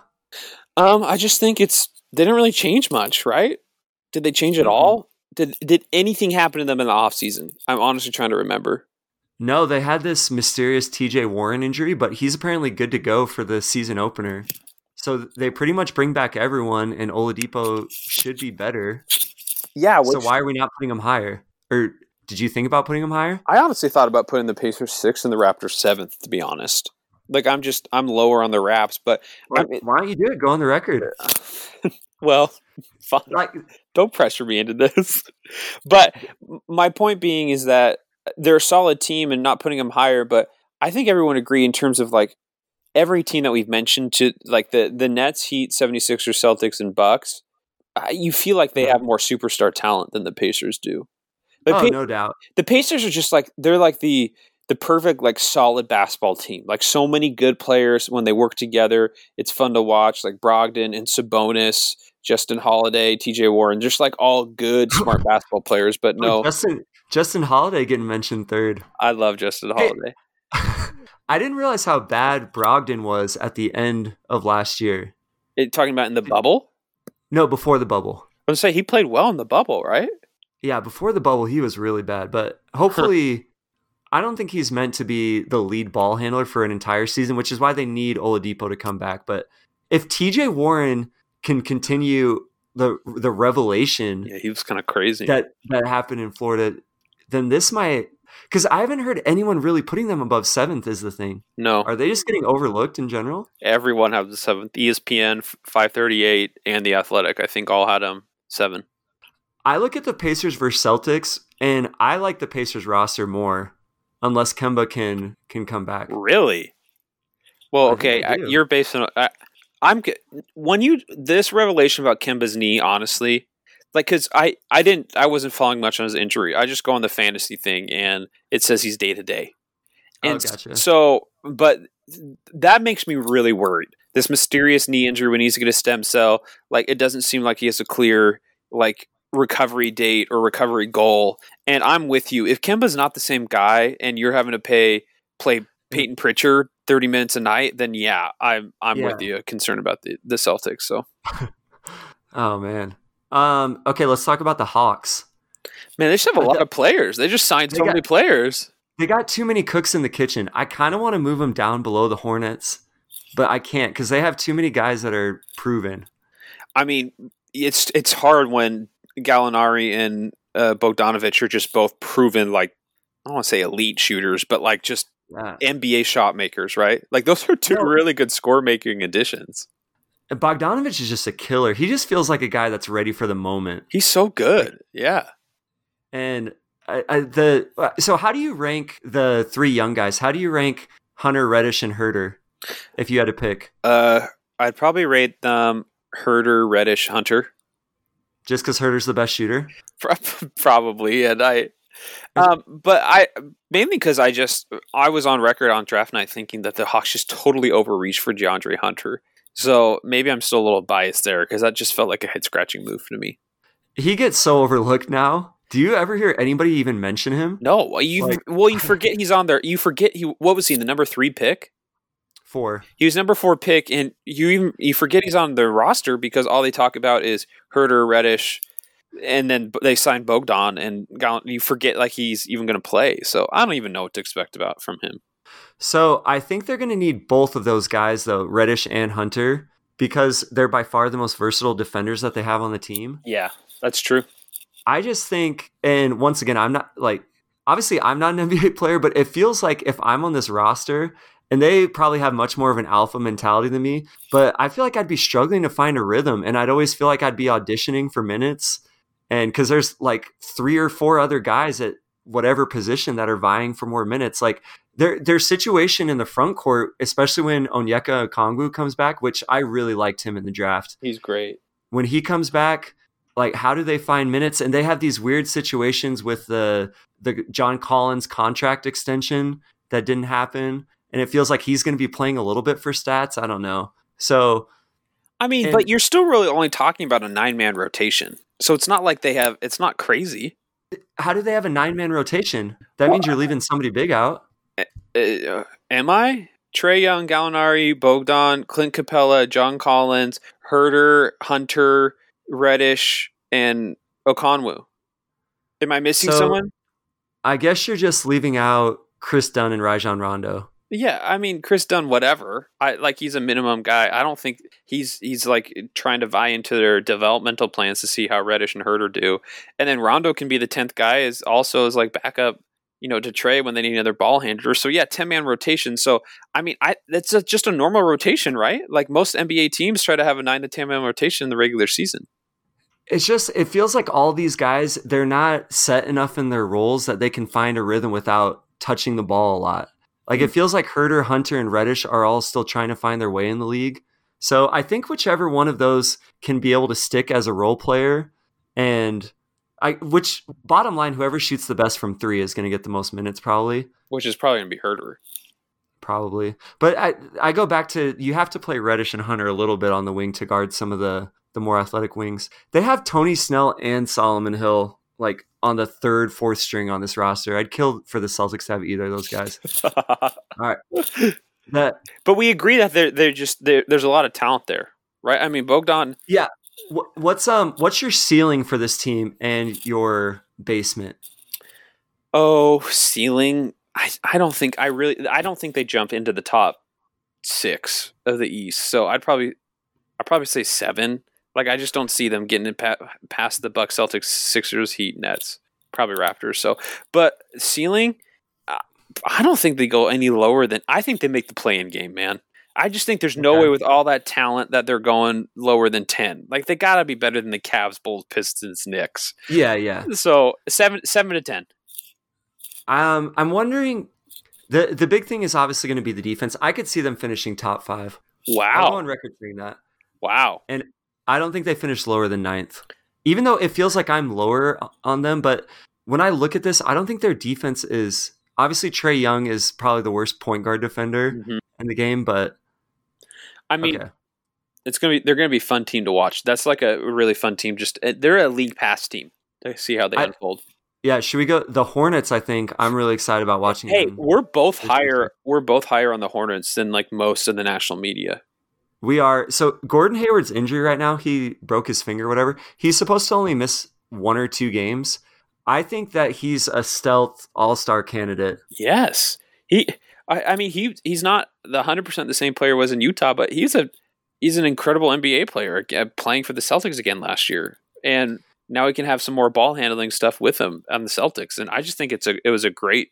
Um, I just think it's they didn't really change much, right? Did they change at all? Did did anything happen to them in the offseason? I'm honestly trying to remember. No, they had this mysterious TJ Warren injury, but he's apparently good to go for the season opener. So they pretty much bring back everyone, and Oladipo should be better. Yeah, so why are we not putting him higher? Or did you think about putting him higher? I honestly thought about putting the Pacers sixth and the Raptors seventh. To be honest, like I'm just I'm lower on the Raps, but Why, I mean- why don't you do it? Go on the record. [laughs] well, [laughs] fine. Like, don't pressure me into this. [laughs] But my point being is that they're a solid team and not putting them higher. But I think everyone agree in terms of like every team that we've mentioned to like the the Nets, Heat, 76ers, Celtics, and Bucks. Uh, you feel like they have more superstar talent than the Pacers do. The, oh, Pa- no doubt. the Pacers are just like they're like the the perfect like solid basketball team. Like so many good players when they work together, it's fun to watch. Like Brogdon and Sabonis, Justin Holiday, T.J. Warren, just like all good, [laughs] smart basketball players. But Oh, no, Justin Justin Holiday getting mentioned third. I love Justin Hey. [laughs] I didn't realize how bad Brogdon was at the end of last year. It, talking about in the bubble, No, before the bubble. I would say he played well in the bubble, right? Yeah, before the bubble, he was really bad. But hopefully, [laughs] I don't think he's meant to be the lead ball handler for an entire season, which is why they need Oladipo to come back. But if TJ Warren can continue the the revelation Yeah, he was kind of crazy. that that happened in Florida, then this might because I haven't heard anyone really putting them above seventh. Is the thing? no, Are they just getting overlooked in general? everyone had the seventh. ESPN five thirty eight and the Athletic, I think, all had them seven. I look at the Pacers versus Celtics, and I like the Pacers roster more, unless Kemba can can come back. Really? Well, I okay, I you're based on. I, I'm when you this revelation about Kemba's knee. Honestly, like because I I didn't I wasn't following much on his injury. I just go on the fantasy thing, and it says he's day to day. Oh, And s- gotcha. so, but that makes me really worried. This mysterious knee injury when he's going to stem cell, like it doesn't seem like he has a clear like recovery date or recovery goal. And I'm with you. If Kemba's not the same guy, and you're having to pay play Payton Pritchard 30 minutes a night, then yeah, I'm I'm Yeah. with you. Concerned about the the Celtics. So [laughs] Oh man. Um. Okay, let's talk about the Hawks. Man, they just have a lot of players. They just signed They so got- many players. They got too many cooks in the kitchen. I kind of want to move them down below the Hornets, but I can't because they have too many guys that are proven. I mean, it's it's hard when Gallinari and uh, Bogdanovic are just both proven like I don't want to say elite shooters, but like just Yeah. NBA shot makers, right? Like those are two No. really good score making additions. Bogdanovic is just a killer. He just feels like a guy that's ready for the moment. He's so good. Yeah. And I, I, the uh, so how do you rank the three young guys? How do you rank Hunter, Reddish, and Huerter? If you had to pick, Uh, I'd probably rate them Huerter, Reddish, Hunter. just because Huerter's the best shooter. [laughs] probably and i um but i mainly because i just i was on record on draft night thinking that the hawks just totally overreached for deandre hunter so maybe i'm still a little biased there because that just felt like a head scratching move to me He gets so overlooked now. Do you ever hear anybody even mention him? no you Like- well you forget he's on there you forget he what was he the number three pick Four. he was number four pick and you even you forget he's on the roster because all they talk about is huerter reddish and then they signed bogdan and you forget like he's even going to play so i don't even know what to expect about from him So I think they're going to need both of those guys, though, Reddish and Hunter, because they're by far the most versatile defenders that they have on the team. Yeah, that's true. I just think, and once again, I'm not like, obviously, I'm not an [laughs] NBA player, but it feels like if I'm on this roster, and they probably have much more of an alpha mentality than me, but I feel like I'd be struggling to find a rhythm, and I'd always feel like I'd be auditioning for minutes. And because there's like three or four other guys at whatever position that are vying for more minutes, like their their situation in the front court, especially when Onyeka Okongwu comes back, which I really liked him in the draft He's great. when he comes back, like how do they find minutes? And they have these weird situations with the the John Collins contract extension that didn't happen, and it feels like he's going to be playing a little bit for stats. I don't know. So I mean, And- but you're still really only talking about a nine man rotation, so it's not like they have. It's not crazy. How do they have a nine man rotation? That means you're leaving somebody big out. Uh, am I Trae Young, Gallinari, Bogdan, Clint Capela, John Collins, Huerter, Hunter, Reddish, and Okongwu? Am I missing So- someone? I guess you're just leaving out Kris Dunn and Rajon Rondo. Yeah, I mean Kris Dunn, whatever. I like he's a minimum guy. I don't think he's he's like trying to vie into their developmental plans to see how Reddish and Huerter do. And then Rondo can be the tenth guy is also as like backup, you know, to Trae when they need another ball handler. So yeah, ten man rotation. So I mean, I that's a, just a normal rotation, right? Like most NBA teams try to have a nine to ten man rotation in the regular season. It's just it feels like all these guys they're not set enough in their roles that they can find a rhythm without touching the ball a lot. Like it feels like Huerter, Hunter, and Reddish are all still trying to find their way in the league. So I think whichever one of those can be able to stick as a role player, and I which bottom line, whoever shoots the best from three is going to get the most minutes probably. Which is probably gonna be Huerter. Probably, but I I go back to you have to play Reddish and Hunter a little bit on the wing to guard some of the the more athletic wings. They have Tony Snell and Solomon Hill like on the third, fourth string on this roster. I'd kill for the Celtics to have either of those guys. [laughs] That but we agree that they're they're just there there's a lot of talent there, right? I mean Bogdan Yeah. what's um what's your ceiling for this team and your basement? Oh, ceiling. I, I don't think I really I don't think they jump into the top six of the East. So I'd probably I'd probably say seven. Like I just don't see them getting it pa- past the Bucks, Celtics, Sixers, Heat, Nets, probably Raptors. So, but ceiling, uh, I don't think they go any lower than. I think they make the play-in game, man. I just think there's no Okay. way with all that talent that they're going lower than ten. Like they gotta be better than the Cavs, Bulls, Pistons, Knicks. Yeah, yeah. So seven seven to ten. Um, I'm wondering. the The big thing is obviously going to be the defense. I could see them finishing top five. Wow, on record saying that. wow. I don't think they finished lower than ninth. Even though it feels like I'm lower on them, but when I look at this, I don't think their defense is obviously Trae Young is probably the worst point guard defender Mhm. in the game, but I mean, okay. it's gonna be they're gonna be fun team to watch. That's like a really fun team. Just uh, they're a league pass team to see how they I- unfold. Yeah, should we go the Hornets, I think. I'm really excited about watching Hey, them. we're both higher. We're both higher on the Hornets than like most of the national media. We are so Gordon Hayward's injury right now, he broke his finger, whatever. He's supposed to only miss one or two games. I think that he's a stealth All Star candidate. Yes, he. I, I mean, he he's not the hundred percent the same player was in Utah, but he's a he's an incredible NBA player uh, playing for the Celtics again last year, and now he can have some more ball handling stuff with him on the Celtics. And I just think it's a it was a great.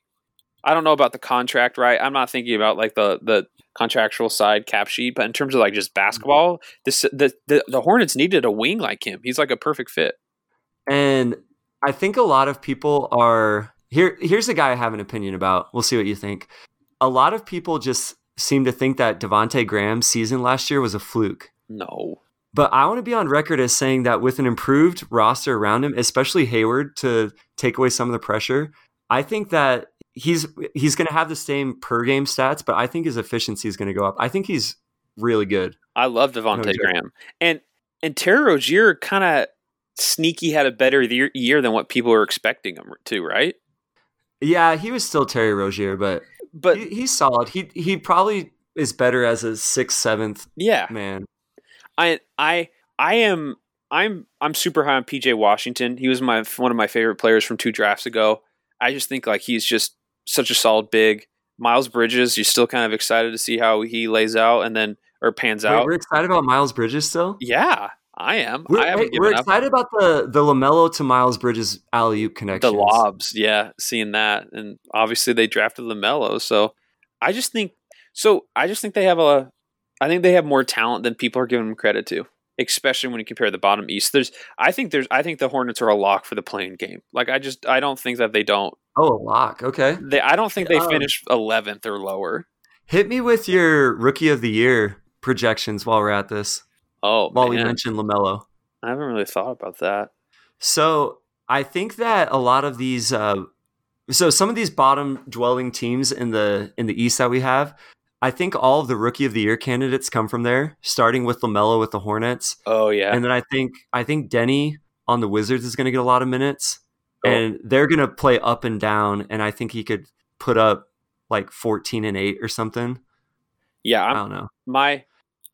I don't know about the contract, right? I'm not thinking about like the the contractual side cap sheet, but in terms of like just mm-hmm. basketball, this the the, the Hornets needed a wing like him. He's like a perfect fit. And I think a lot of people are here. Here's a guy I have an opinion about. We'll see what you think. A lot of people just seem to think that Devonte Graham's season last year was a fluke. No. But I want to be on record as saying that with an improved roster around him, especially Hayward to take away some of the pressure, I think that he's he's going to have the same per game stats, but I think his efficiency is going to go up. I think he's really good. I love Devonte no Graham, and and Terry Rozier kind of sneaky had a better year, year than what people were expecting him to, right? Yeah, he was still Terry Rozier, but but he, he's solid. He he probably is better as a sixth, seventh. Yeah, man. I I I am I'm I'm super high on PJ Washington. He was my one of my favorite players from two drafts ago. I just think like he's just such a solid big. Miles Bridges, you're still kind of excited to see how he lays out and then or pans Wait, out. We're excited about Miles Bridges still. Yeah, I am. We're, I we're excited about the the Lamelo to Miles Bridges alley oop connection. The lobs, yeah, seeing that, and obviously they drafted Lamelo, so I just think so. I just think they have a. I think they have more talent than people are giving them credit to, especially when you compare the bottom East. There's, I think there's, I think the Hornets are a lock for the playing game. Like I just, I don't think that they don't. Oh, a lock. Okay. They, I don't think they um, finish eleventh or lower. Hit me with your rookie of the year projections while we're at this. Oh, while man. we mentioned Lamelo, I haven't really thought about that. So I think that a lot of these, uh, so some of these bottom dwelling teams in the in the East that we have, I think all of the rookie of the year candidates come from there, starting with Lamelo with the Hornets. Oh yeah, and then I think I think Deni on the Wizards is going to get a lot of minutes, and they're going to play up and down, and I think he could put up like fourteen and eight or something. Yeah, I'm, I do not know. My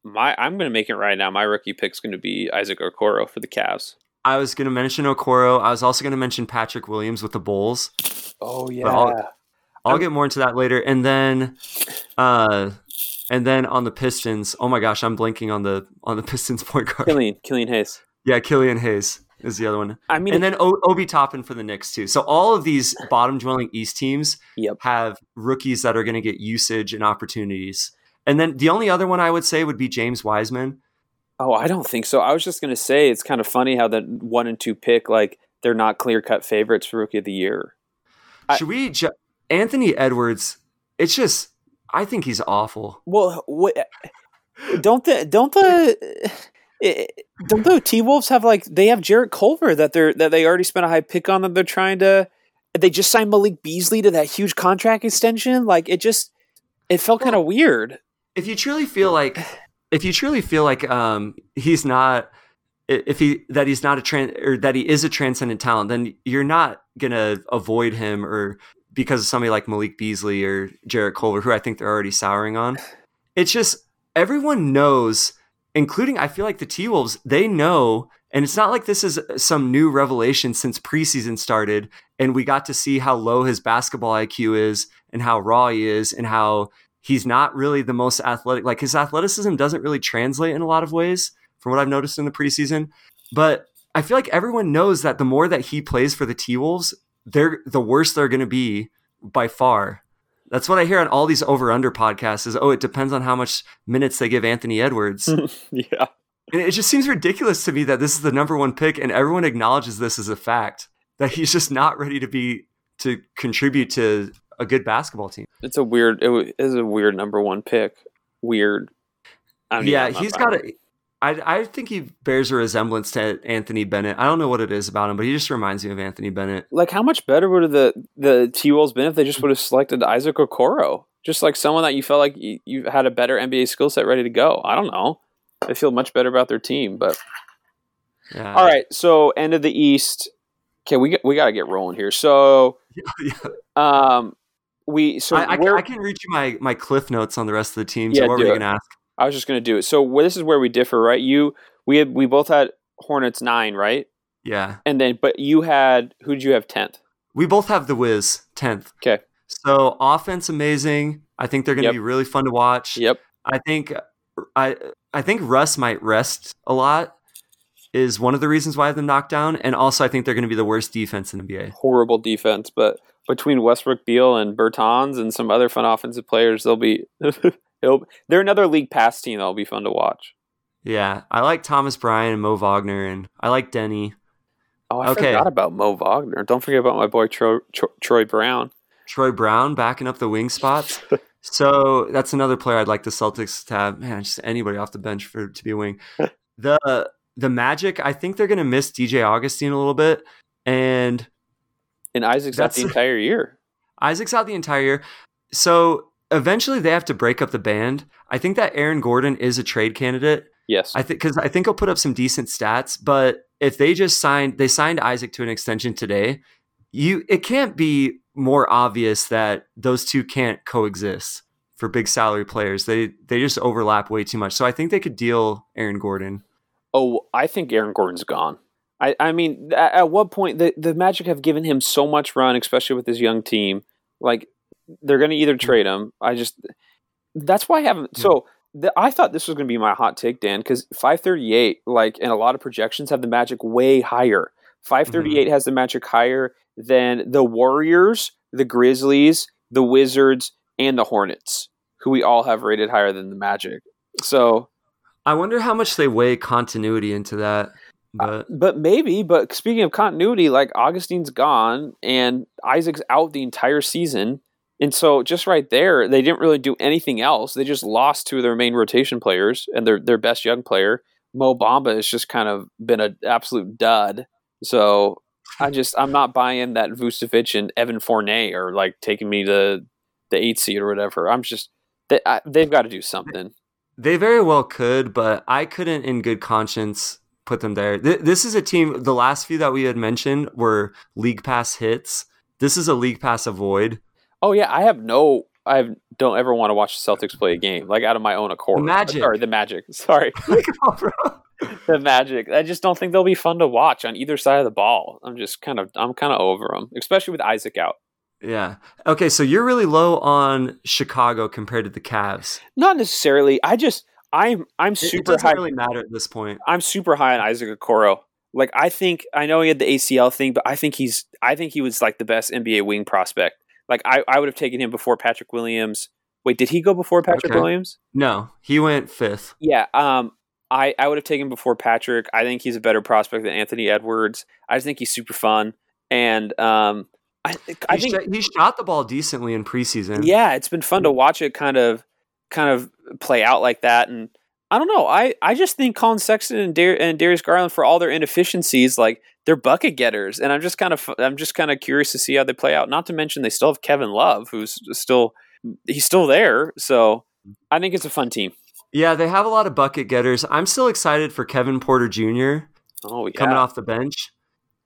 my I'm going to make it right now. My rookie pick is going to be Isaac Okoro for the Cavs. I was going to mention Okoro. I was also going to mention Patrick Williams with the Bulls. Oh yeah. I'll, I'll get more into that later. And then, uh, and then on the Pistons. Oh my gosh, I'm blinking on the on the [laughs] Pistons point guard. Killian Killian Hayes. Yeah, Killian Hayes is the other one. I mean, and then o- Obi Toppin for the Knicks too. So all of these [laughs] bottom dwelling East teams yep. have rookies that are going to get usage and opportunities. And then the only other one I would say would be James Wiseman. Oh, I don't think so. I was just going to say it's kind of funny how the one and two pick like they're not clear cut favorites for rookie of the year. Should I, we? Ju- Anthony Edwards. It's just I think he's awful. Well, what, don't the don't the don't the T Wolves have like they have Jarrett Culver that they're that they already spent a high pick on that they're trying to. They just signed Malik Beasley to that huge contract extension. Like it just it felt well, kind of weird if you truly feel like if you truly feel like um, he's not if he that he's not a trans or that he is a transcendent talent, then you're not gonna avoid him or because of somebody like Malik Beasley or Jarrett Culver, who I think they're already souring on. It's just everyone knows, including I feel like the T Wolves, they know, and it's not like this is some new revelation since preseason started and we got to see how low his basketball IQ is and how raw he is and how he's not really the most athletic. Like his athleticism doesn't really translate in a lot of ways from what I've noticed in the preseason. But I feel like everyone knows that the more that he plays for the T Wolves, they're the worse they're going to be by far. That's what I hear on all these over under podcasts is oh, it depends on how much minutes they give Anthony Edwards. [laughs] yeah. And it just seems ridiculous to me that this is the number one pick and everyone acknowledges this as a fact that he's just not ready to be to contribute to a good basketball team. It's a weird. It is a weird number one pick. Weird. yeah, he's got a. I, I think he bears a resemblance to Anthony Bennett. I don't know what it is about him, but he just reminds me of Anthony Bennett. Like, how much better would the the T Wolves been if they just would have selected Isaac Okoro? Just like someone that you felt like you, you had a better NBA skill set ready to go. I don't know. They feel much better about their team, but yeah. all right. So end of the East. Okay, we we got to get rolling here. So, [laughs] yeah. um, we so I, I, I, can read you my my cliff notes on the rest of the team. Yeah, so what were you gonna ask? I was just gonna do it. So this is where we differ, right? You we had, we both had Hornets nine, right? Yeah. And then, but you had who did you have tenth? We both have the Wiz tenth. Okay. So offense amazing. I think they're going to Yep. be really fun to watch. Yep. I think I I think Russ might rest a lot is one of the reasons why I have them knocked down, and also I think they're going to be the worst defense in the NBA. Horrible defense, but between Westbrook, Beal, and Bertans and some other fun offensive players, they'll be. [laughs] it'll, they're another league pass team that'll be fun to watch. Yeah, I like Thomas Bryant and Mo Wagner, and I like Deni. Oh, I Okay. forgot about Mo Wagner. Don't forget about my boy Tro- Tro- Troy Brown. Troy Brown backing up the wing spots. [laughs] so that's another player I'd like the Celtics to have. Man, just anybody off the bench for to be a wing. [laughs] the The Magic, I think they're going to miss DJ Augustin a little bit, and And Isaac's out the entire year. [laughs] Isaac's out the entire year. So eventually they have to break up the band. I think that Aaron Gordon is a trade candidate. Yes. I think because I think he'll put up some decent stats. But if they just signed, they signed Isaac to an extension today. You, it can't be more obvious that those two can't coexist for big salary players. They they just overlap way too much. So I think they could deal Aaron Gordon. Oh, I think Aaron Gordon's gone. I, I mean, at, at what point the, the Magic have given him so much run, especially with this young team. Like they're going to either mm. trade him. I just that's why I haven't. Mm. So the, I thought this was going to be my hot take, Dan, because five thirty eight, like, and a lot of projections have the Magic way higher. Mm-hmm. Five thirty eight has the Magic higher than the Warriors, the Grizzlies, the Wizards, and the Hornets, who we all have rated higher than the Magic. So I wonder how much they weigh continuity into that. Uh, but But maybe, but speaking of continuity, like Augustin's gone and Isaac's out the entire season. And so just right there, they didn't really do anything else. They just lost two of their main rotation players and their their best young player. Mo Bamba has just kind of been an absolute dud. So I just I'm not buying that Vucevic and Evan Fournier are like taking me to the eight seed or whatever. I'm just they, I, they've got to do something. They very well could, but I couldn't, in good conscience, put them there. Th- this is a team. The last few that we had mentioned were league pass hits. This is a league pass avoid. Oh yeah, I have no. I have- don't ever want to watch the Celtics play a game like out of my own accord. The Magic. Sorry, the Magic. [laughs] Sorry, [laughs] the Magic. I just don't think they'll be fun to watch on either side of the ball. I'm just kind of. I'm kind of over them, especially with Isaac out. yeah. Okay, so you're really low on Chicago compared to the Cavs. Not necessarily. I just. I'm. I'm super it doesn't high. really matter at this point. I'm super high on Isaac Okoro. Like I think I know he had the ACL thing, but I think he's I think he was like the best NBA wing prospect. Like I, I would have taken him before Patrick Williams. Wait, did he go before Patrick Okay. Williams? No, he went fifth. Yeah, um, I, I would have taken him before Patrick. I think he's a better prospect than Anthony Edwards. I just think he's super fun, and um, I, I he, think sh- he shot the ball decently in preseason. yeah, it's been fun to watch it kind of kind of play out like that. And I don't know, I, I just think Collin Sexton and, Dar- and Darius Garland for all their inefficiencies, like they're bucket getters, and I'm just kind of I'm just kind of curious to see how they play out. Not to mention they still have Kevin Love, who's still he's still there, so I think it's a fun team. Yeah, they have a lot of bucket getters. I'm still excited for Kevin Porter Jr. Oh yeah, coming off the bench.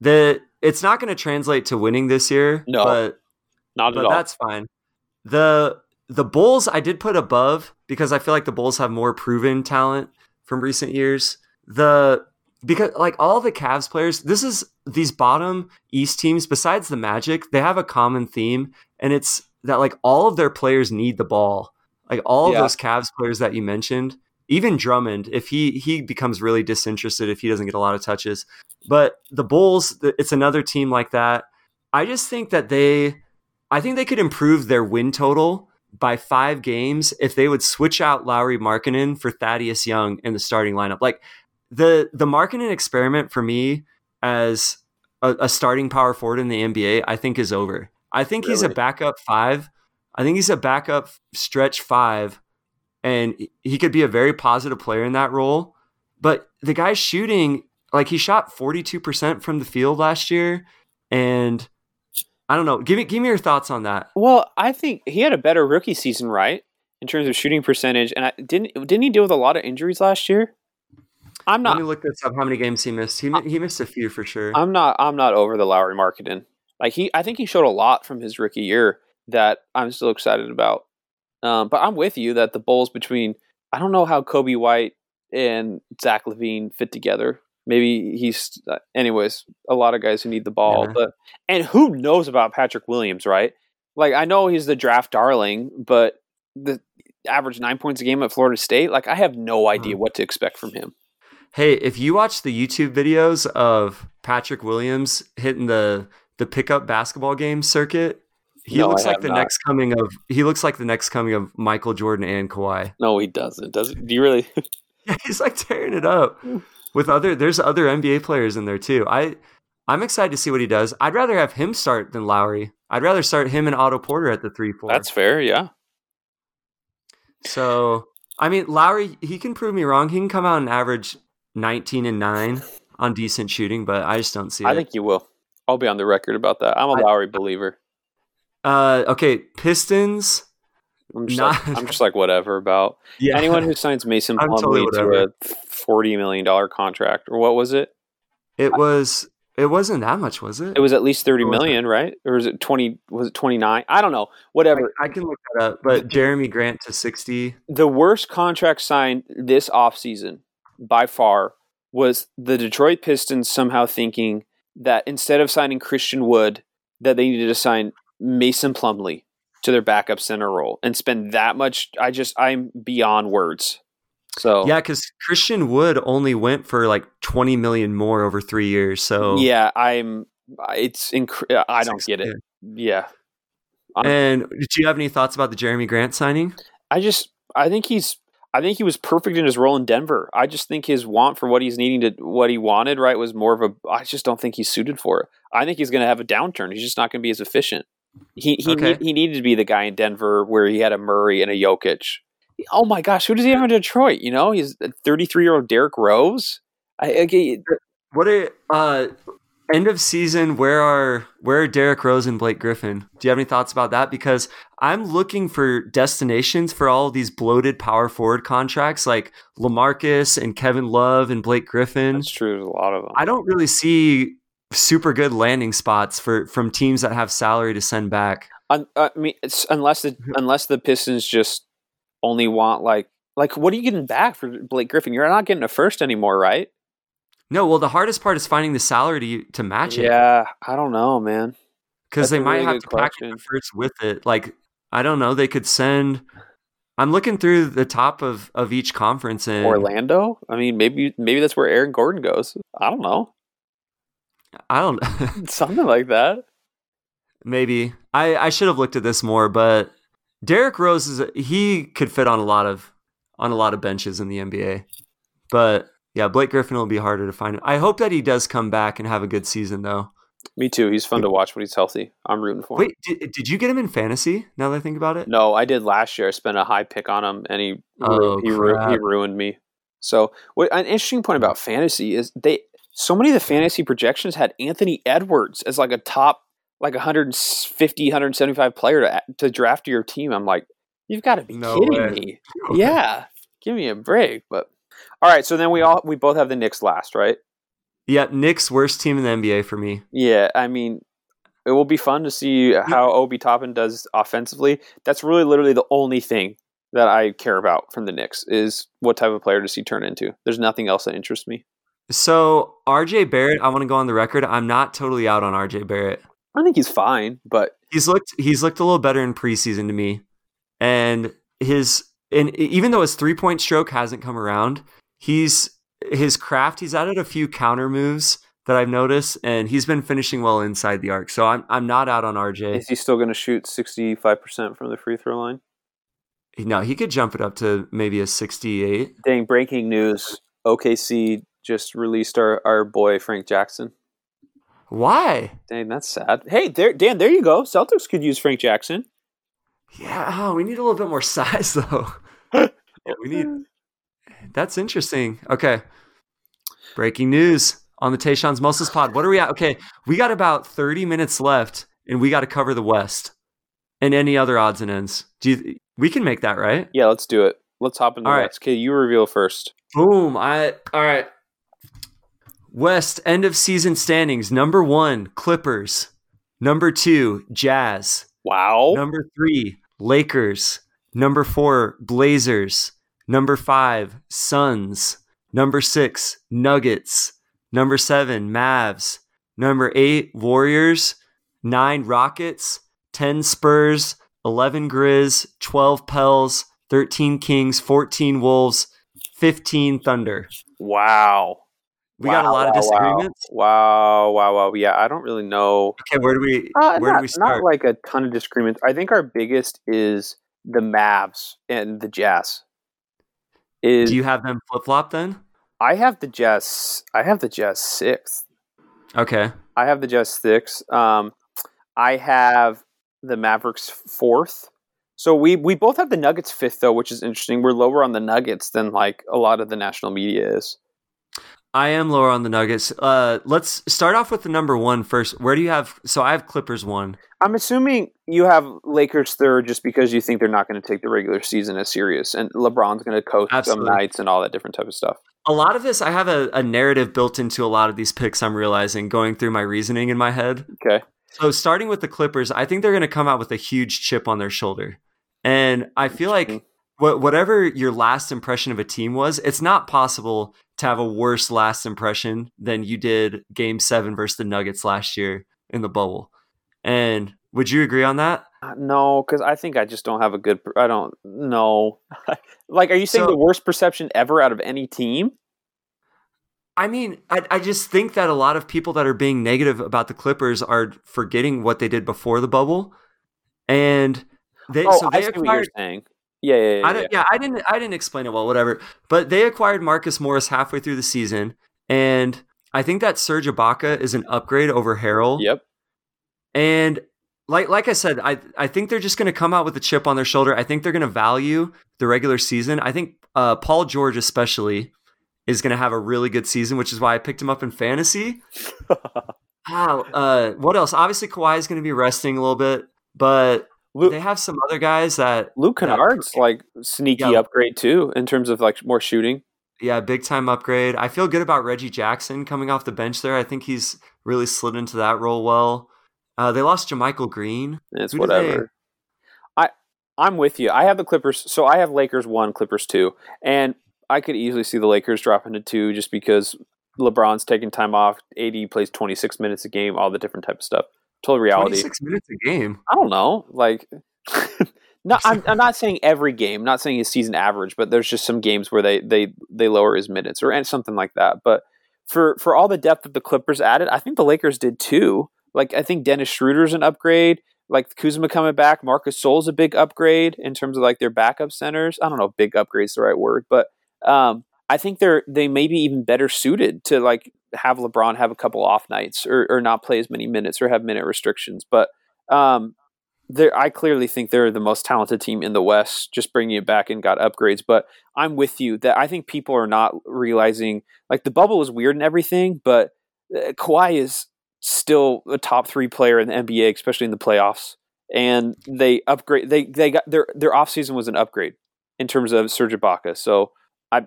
The it's not going to translate to winning this year, No, but not but at all. that's fine. The the Bulls I did put above because I feel like the Bulls have more proven talent from recent years. The because like all the Cavs players, this is these bottom East teams besides the Magic, they have a common theme and it's that like all of their players need the ball. Like all of those Cavs players that you mentioned, even Drummond, if he he becomes really disinterested if he doesn't get a lot of touches. But the Bulls, it's another team like that. I just think that they I think they could improve their win total by five games if they would switch out Lauri Markkanen for Thaddeus Young in the starting lineup. Like the the Markkanen experiment for me as a, a starting power forward in the NBA, I think is over. I think he's a backup five. I think he's a backup stretch five, and he could be a very positive player in that role. But the guy's shooting like he shot forty two percent from the field last year, and I don't know. Give me give me your thoughts on that. Well, I think he had a better rookie season, right, in terms of shooting percentage. And I didn't didn't he deal with a lot of injuries last year? I'm Let not. me look this up. How many games he missed? He mi- he missed a few for sure. I'm not. I'm not over the Lauri Markkanen. Like he, I think he showed a lot from his rookie year that I'm still excited about. Um, but I'm with you that the Bulls between I don't know how Coby White and Zach LaVine fit together. maybe he's. Uh, anyways, a lot of guys who need the ball, Yeah. but and who knows about Patrick Williams, right? Like I know he's the draft darling, but the average nine points a game at Florida State. Like I have no idea Hmm. what to expect from him. Hey, if you watch the YouTube videos of Patrick Williams hitting the the pickup basketball game circuit, he No, looks like the not. next coming of he looks like the next coming of Michael Jordan and Kawhi. No, he doesn't. Does do you really? [laughs] Yeah, he's like tearing it up with other. There's other NBA players in there too. I I'm excited to see what he does. I'd rather have him start than Lauri. I'd rather start him and Otto Porter at the three four. That's fair. Yeah. so. I mean, Lauri, he can prove me wrong. He can come out and average 19 and nine on decent shooting, but I just don't see I it. think you will. I'll be on the record about that. I'm a Lauri believer. Uh, okay, Pistons. I'm just, Not- like, I'm just like whatever about [laughs] Yeah, anyone who signs Mason I'm totally Plumlee to a forty million dollar contract or what was it? it was. It wasn't that much, was it? It was at least thirty million, right? Or was it twenty? Was it twenty nine? I don't know. Whatever. I, I can look that up. But Jerami Grant to sixty. The worst contract signed this offseason by far was the Detroit Pistons somehow thinking that instead of signing Christian Wood, that they needed to sign Mason Plumlee to their backup center role and spend that much. I just I'm beyond words. So Yeah, because Christian Wood only went for like twenty million more over three years. So yeah, I'm. It's inc- I don't get it. Yeah, I'm- And do you have any thoughts about the Jerami Grant signing? I just I think he's I think he was perfect in his role in Denver. I just think his want for what he's needing to what he wanted right was more of a. I just don't think he's suited for it. I think he's going to have a downturn. He's just not going to be as efficient. He he Okay. need, he needed to be the guy in Denver where he had a Murray and a Jokic. Oh my gosh, who does he have in Detroit? You know, he's 33 year old Derrick Rose. I, okay, What a uh, end of season. Where are where are Derrick Rose and Blake Griffin? Do you have any thoughts about that? Because I'm looking for destinations for all these bloated power forward contracts like Lamarcus and Kevin Love and Blake Griffin. that's true. There's a lot of them. I don't really see super good landing spots for from teams that have salary to send back. Un- uh, I mean, it's, unless the mm-hmm. unless the Pistons just only want like like what are you getting back for Blake Griffin? You're not getting a first anymore, right? No, well, the hardest part is finding the salary to to match it Yeah, I don't know, man. because they might really have to package question. the first with it. Like I don't know, they could send. I'm looking through the top of of each conference in Orlando? I mean, maybe maybe that's where Aaron Gordon goes. I don't know, I don't [laughs] [laughs] something like that. maybe I I should have looked at this more, but Derrick Rose is he could fit on a lot of on a lot of benches in the NBA, but yeah, Blake Griffin will be harder to find. I hope that he does come back and have a good season though. Me too. He's fun to watch when he's healthy. I'm rooting for him. Wait, did, did you get him in fantasy? Now that I think about it, No, I did last year. I spent a high pick on him, and he Oh, he, he ruined me. So, what an interesting point about fantasy is they so many of the fantasy projections had Anthony Edwards as like a top like 150 175 player to to draft to your team. I'm like, you've got to be No kidding way. me. [laughs] Yeah, give me a break. But all right, so then we all we both have the Knicks last, right? Yeah, Knicks worst team in the NBA for me. Yeah, I mean, it will be fun to see how Obi Toppin does offensively. That's really literally the only thing that I care about from the Knicks is what type of player does he turn into. There's nothing else that interests me. So RJ Barrett, I want to go on the record. I'm not totally out on RJ Barrett. I think he's fine, but He's looked he's looked a little better in preseason to me, and his and even though his three point stroke hasn't come around, he's his craft. He's added a few counter moves that I've noticed, and he's been finishing well inside the arc. So I'm I'm not out on RJ. is he still going to shoot 65% from the free throw line? No, he could jump it up to maybe a 68. Dang, breaking news. OKC just released our, our boy Frank Jackson. Why? Dang, that's sad. Hey, there, Dan, there you go. Celtics could use Frank Jackson. Yeah, oh, we need a little bit more size though. Yeah, [laughs] we need. That's interesting. Okay. Breaking news on the Tayshawn's Muscles Pod. What are we at? Okay, we got about 30 minutes left, and we got to cover the West and any other odds and ends. Do you, we can make that right? Yeah, let's do it. Let's hop in the All right. West. Okay, you reveal first. Boom. I all right. West end of season standings. Number one, Clippers. Number two, Jazz. Wow. Number three, Lakers. Number four, Blazers. Number five, Suns. Number six, Nuggets. Number seven, Mavs. Number eight, Warriors. Nine, Rockets. 10, Spurs. 11, Grizz. 12, Pels. 13, Kings. 14, Wolves. 15, Thunder. Wow. We wow, got a lot of disagreements. Wow. wow, wow, wow. Yeah, I don't really know. Okay, where do we uh, where not, do we start? Not like a ton of disagreements. I think our biggest is the Mavs and the Jazz. Is do you have them flip flop then? I have the Jazz. I have the Jazz sixth. Okay. I have the Jazz sixth. Um, I have the Mavericks fourth. So we we both have the Nuggets fifth though, which is interesting. We're lower on the Nuggets than like a lot of the national media is. I am lower on the Nuggets. Uh, let's start off with the number one first. Where do you have? So I have Clippers one. I'm assuming you have Lakers third just because you think they're not going to take the regular season as serious, and LeBron's going to coach Absolutely. some nights and all that different type of stuff. A lot of this, I have a, a narrative built into a lot of these picks. I'm realizing going through my reasoning in my head. Okay. So starting with the Clippers, I think they're going to come out with a huge chip on their shoulder, and I feel like whatever your last impression of a team was, it's not possible to have a worse last impression than you did game seven versus the Nuggets last year in the bubble. And would you agree on that? Uh, no, because I think I just don't have a good. I don't know. [laughs] like, are you saying so, the worst perception ever out of any team? I mean, I, I just think that a lot of people that are being negative about the Clippers are forgetting what they did before the bubble, and they. Oh, so they I see acquired, what you're saying. Yeah, yeah, yeah. I didn't, yeah. I didn't. I didn't explain it well. Whatever. But they acquired Marcus Morris halfway through the season, and I think that Serge Ibaka is an upgrade over Harrell. Yep. And like like I said, I I think they're just going to come out with a chip on their shoulder. I think they're going to value the regular season. I think uh, Paul George especially is going to have a really good season, which is why I picked him up in fantasy. [laughs] wow. Uh, what else? Obviously, Kawhi is going to be resting a little bit, but Luke, they have some other guys that Luke Kennard's that, like sneaky yeah, upgrade too in terms of like more shooting. Yeah, big time upgrade. I feel good about Reggie Jackson coming off the bench there. I think he's really slid into that role well. Uh, they lost JaMychal Green. It's Who whatever. I I'm with you. I have the Clippers, so I have Lakers one, Clippers two, and I could easily see the Lakers dropping to two just because LeBron's taking time off. AD plays 26 minutes a game, all the different type of stuff total reality. Six minutes a game. I don't know. Like, [laughs] no, I'm, I'm not saying every game. Not saying his season average, but there's just some games where they they they lower his minutes or and something like that. But for for all the depth that the Clippers added, I think the Lakers did too. Like, I think Dennis Schroeder's an upgrade. Like Kuzma coming back, Marcus Gasol's a big upgrade in terms of like their backup centers. I don't know if big upgrade's the right word, but um, I think they're they may be even better suited to like have LeBron have a couple off nights or, or not play as many minutes or have minute restrictions. But um, I clearly think they're the most talented team in the West. Just bringing it back and got upgrades. But I'm with you that I think people are not realizing like the bubble is weird and everything, but uh, Kawhi is still a top three player in the NBA, especially in the playoffs. And they upgrade. They they got their their offseason was an upgrade in terms of Serge Ibaka. So I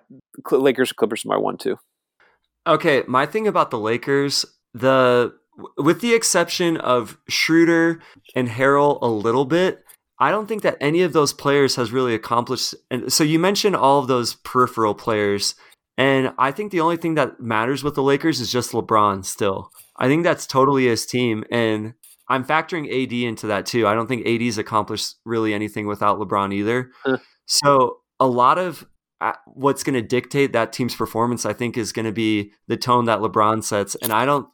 Lakers Clippers are my one two. Okay, my thing about the Lakers, the with the exception of Schroeder and Harrell a little bit, I don't think that any of those players has really accomplished. And so you mentioned all of those peripheral players, and I think the only thing that matters with the Lakers is just LeBron. Still, I think that's totally his team, and I'm factoring AD into that too. I don't think AD's accomplished really anything without LeBron either. so a lot of what's going to dictate that team's performance, I think, is going to be the tone that LeBron sets. And I don't,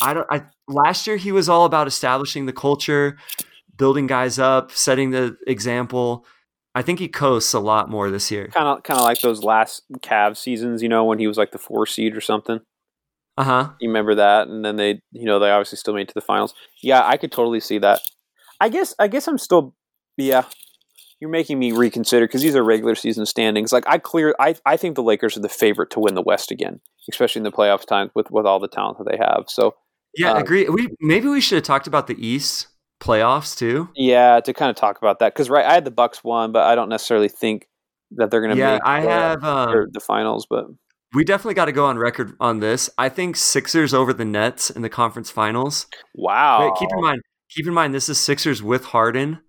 I don't, I, last year he was all about establishing the culture, building guys up, setting the example. I think he coasts a lot more this year. Kind of, kind of like those last Cavs seasons, you know, when he was like the four seed or something. Uh huh. You remember that? And then they, you know, they obviously still made to the finals. Yeah, I could totally see that. I guess, I guess I'm still, yeah, you're making me reconsider because these are regular season standings. Like I clear, I I think the Lakers are the favorite to win the West again, especially in the playoffs time with with all the talent that they have. So yeah, um, agree. We maybe we should have talked about the East playoffs too. Yeah, to kind of talk about that because right, I had the Bucks one, but I don't necessarily think that they're going to yeah, make. I the, have um, the finals, but we definitely got to go on record on this. I think Sixers over the Nets in the conference finals. Wow. But keep in mind, keep in mind, this is Sixers with Harden.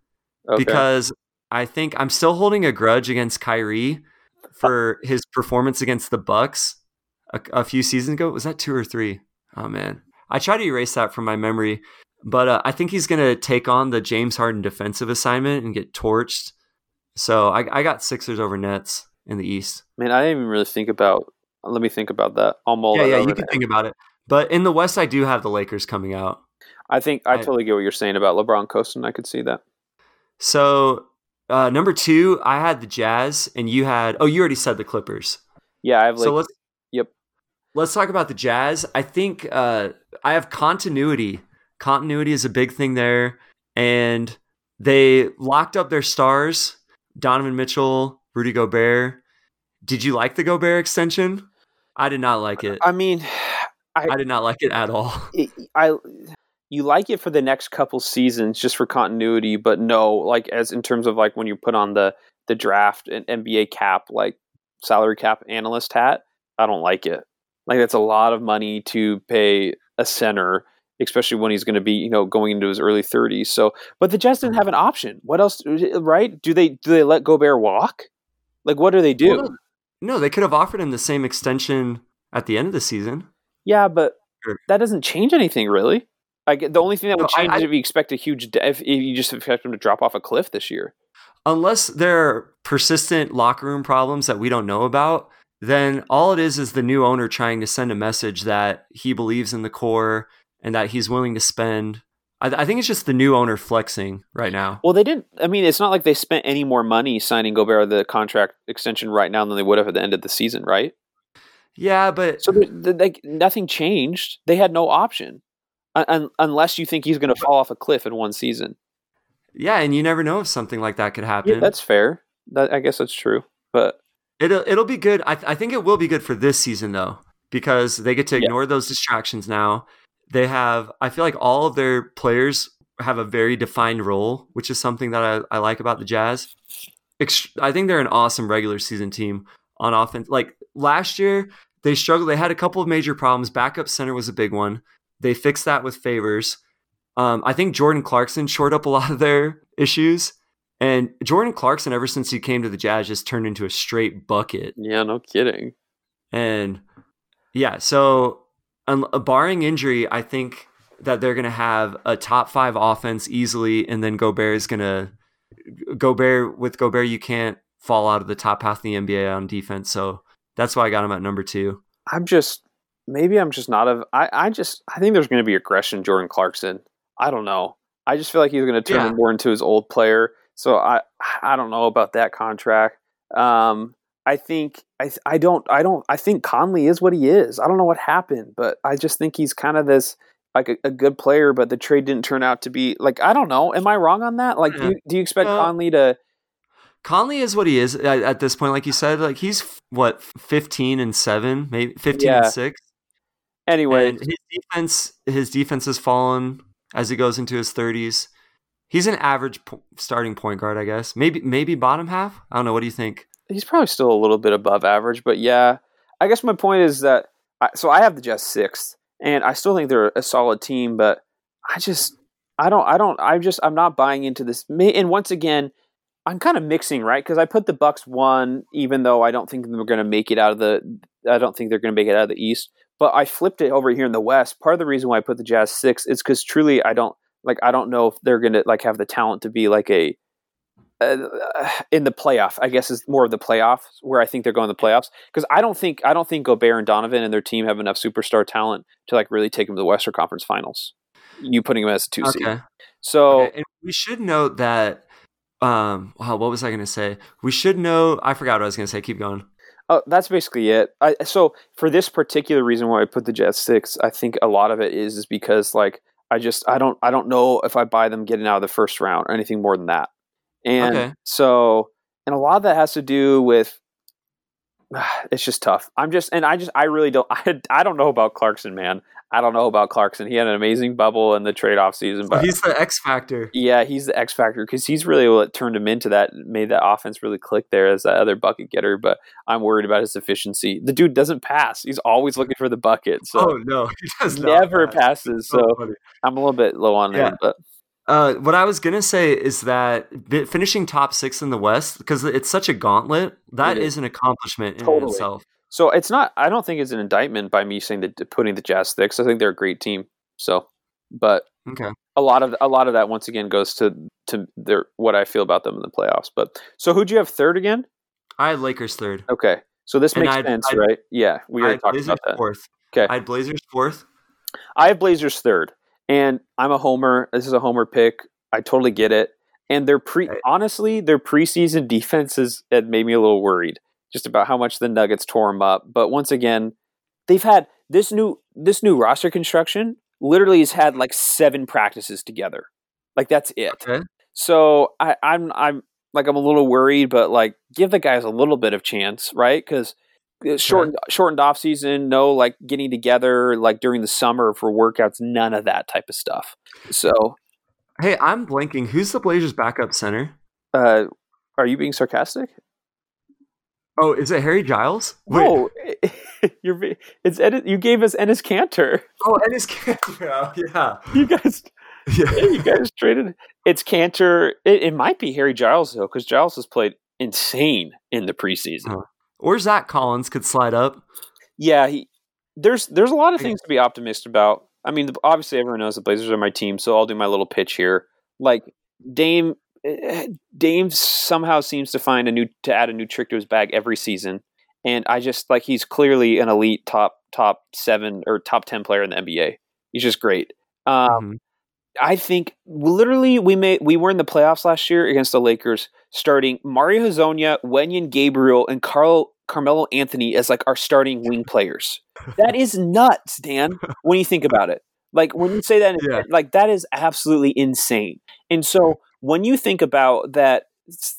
Okay. Because I think I'm still holding a grudge against Kyrie for his performance against the Bucks. a, a few seasons ago. Was that two or three? Oh man, I try to erase that from my memory. But uh, I think he's going to take on the James Harden defensive assignment and get torched. So I, I got Sixers over Nets in the East. Man, I didn't even really think about. Let me think about that. I'll mull yeah, yeah, you can think about it. But in the West, I do have the Lakers coming out. I think I I- totally get what you're saying about LeBron coasting. I could see that. So uh, number two, I had the Jazz, and you had. Oh, you already said the Clippers. Yeah, I have like. so let's yep. let's talk about the Jazz. I think uh, I have continuity. Continuity is a big thing there, and they locked up their stars: Donovan Mitchell, Rudy Gobert. Did you like the Gobert extension? I did not like it. I mean, [sighs] I did not like it at all. it, I you like it for the next couple seasons just for continuity, but no, like as in terms of like when you put on the the draft and NBA cap like salary cap analyst hat, I don't like it. Like that's a lot of money to pay a center, especially when he's going to be you know going into his early thirties. So, but the Jazz didn't have an option. What else? Uh, uh, right? Do they do they let Gobert walk? Like what do they do? Well, No, they could have offered him the same extension at the end of the season. Yeah, but that doesn't change anything really. I get, the only thing that would No, I- change is if you expect a huge, if, you just expect them to drop off a cliff this year. unless there are persistent locker room problems that we don't know about, then all it is is the new owner trying to send a message that he believes in the core and that he's willing to spend. I, I think it's just the new owner flexing right now. Well, they didn't. I mean, it's not like they spent any more money signing Gobert the contract extension right now than they would have at the end of the season, right? Yeah, but So, like, nothing changed. They had no option, un- un- unless you think he's going to fall off a cliff in one season. yeah, and you never know if something like that could happen. Yeah, that's fair. That, I guess that's true. But It'll it'll be good. I, I think it will be good for this season though, because they get to Yeah. ignore those distractions now. They have. I feel like all of their players have a very defined role, which is something that I, I like about the Jazz. Ex- I think they're an awesome regular season team on offense. Like last year, they struggled. They had a couple of major problems. Backup center was a big one. They fixed that with Favors. Um, I think Jordan Clarkson shored up a lot of their issues. And Jordan Clarkson, ever since he came to the Jazz, just turned into a straight bucket. yeah, no kidding. And yeah, so um, barring injury, I think that they're going to have a top five offense easily. And then Gobert is going to, Gobert, with Gobert, you can't fall out of the top half of the NBA on defense. So that's why I got him at number two. I'm just maybe I'm just not a. I I just I think there's going to be aggression. Jordan Clarkson. I don't know. I just feel like he's going to turn Yeah. more into his old player. So I I don't know about that contract. Um, I think I I don't I don't I think Conley is what he is. I don't know what happened, but I just think he's kind of this like a, a good player, but the trade didn't turn out to be like I don't know. Am I wrong on that? Like, do you, do you expect Well, Conley to? Conley is what he is at, at this point. Like you said, like he's what, 15 and seven, maybe 15 Yeah. and six. Anyway, And his defense, his defense has fallen as he goes into his thirties. He's an average po- starting point guard, I guess. Maybe maybe bottom half. I don't know. What do you think? he's probably still a little bit above average, but yeah, I guess my point is that I, so I have the Jazz sixth, and I still think they're a solid team, but I just I don't I don't I just I'm not buying into this. And once again, I'm kind of mixing right because I put the Bucks one, even though I don't think they're going to make it out of the I don't think they're going to make it out of the East, but I flipped it over here in the West. Part of the reason why I put the Jazz six is because truly I don't like I don't know if they're going to like have the talent to be like a uh, in the playoff, I guess is more of the playoffs where I think they're going to the playoffs because I don't think I don't think Gobert and Donovan and their team have enough superstar talent to like really take them to the Western Conference Finals. You putting them as a two seed, Okay. so Okay, And we should note that. Um. Wow. What was I going to say? We should know. I forgot what I was going to say. Keep going. Uh, that's basically it. I, so for this particular reason why I put the Jazz six, I think a lot of it is is because like I just I don't I don't know if I buy them getting out of the first round or anything more than that, and Okay. so and a lot of that has to do with [sighs] it's just tough. I'm just and I just I really don't [laughs] I, I don't know about Clarkson, man. I don't know about Clarkson. He had an amazing bubble in the trade off season, oh, but He's the X factor. yeah, he's the X factor because he's really what turned him into that, made that offense really click there as that other bucket getter. But I'm worried about his efficiency. The dude doesn't pass; he's always looking for the bucket. So oh no, [laughs] he does not never pass. passes. So So. I'm a little bit low on Yeah. him, but Uh, what I was gonna say is that finishing top six in the West because it's such a gauntlet. that is. Is. is. an accomplishment in Totally. itself. So it's not. I don't think it's an indictment by me saying that putting the Jazz six. I think they're a great team. So, but Okay. a lot of a lot of that once again goes to to their what I feel about them in the playoffs. But so who'd you have third again? I had Lakers third. Okay, so this And makes I'd- sense, I'd- right? Yeah, we already talked Blazers about that. Fourth. Okay, I had Blazers fourth. I have Blazers third, and I'm a homer. This is a homer pick. I totally get it. And their pre, Right. honestly, their preseason defenses had made me a little worried, just about how much the Nuggets tore them up. But once again, they've had this new this new roster construction. Literally, has had like seven practices together. Like that's it. Okay. So I, I'm I'm like I'm a little worried, but like give the guys a little bit of chance, right? Because shortened shortened off season, no like getting together like during the summer for workouts, none of that type of stuff. So, Hey, I'm blanking. Who's the Blazers backup center? uh, are you being sarcastic? Oh, is it Harry Giles? Wait. No, [laughs] you're it's you gave us Enes Kanter. Oh, Enes Kanter. Yeah. You guys, [laughs] Yeah. you guys traded. It's Kanter. It, it might be Harry Giles though, because Giles has played insane in the preseason. Oh. Or Zach Collins could slide up. Yeah, he, there's there's a lot of things to be optimistic about. I mean, obviously everyone knows the Blazers are my team, so I'll do my little pitch here. Like Dame, eh, Dame somehow seems to find a new to add a new trick to his bag every season, and I just like he's clearly an elite top top seven or top ten player in the NBA. He's just great. Um, Mhm. I think literally we made we were in the playoffs last year against the Lakers, starting Mario Hezonja, Wenyen Gabriel, and Carl Carmelo Anthony as like our starting wing players. That is nuts, Dan. When you think about it, like when you say that, Yeah. like that is absolutely insane. And so when you think about that,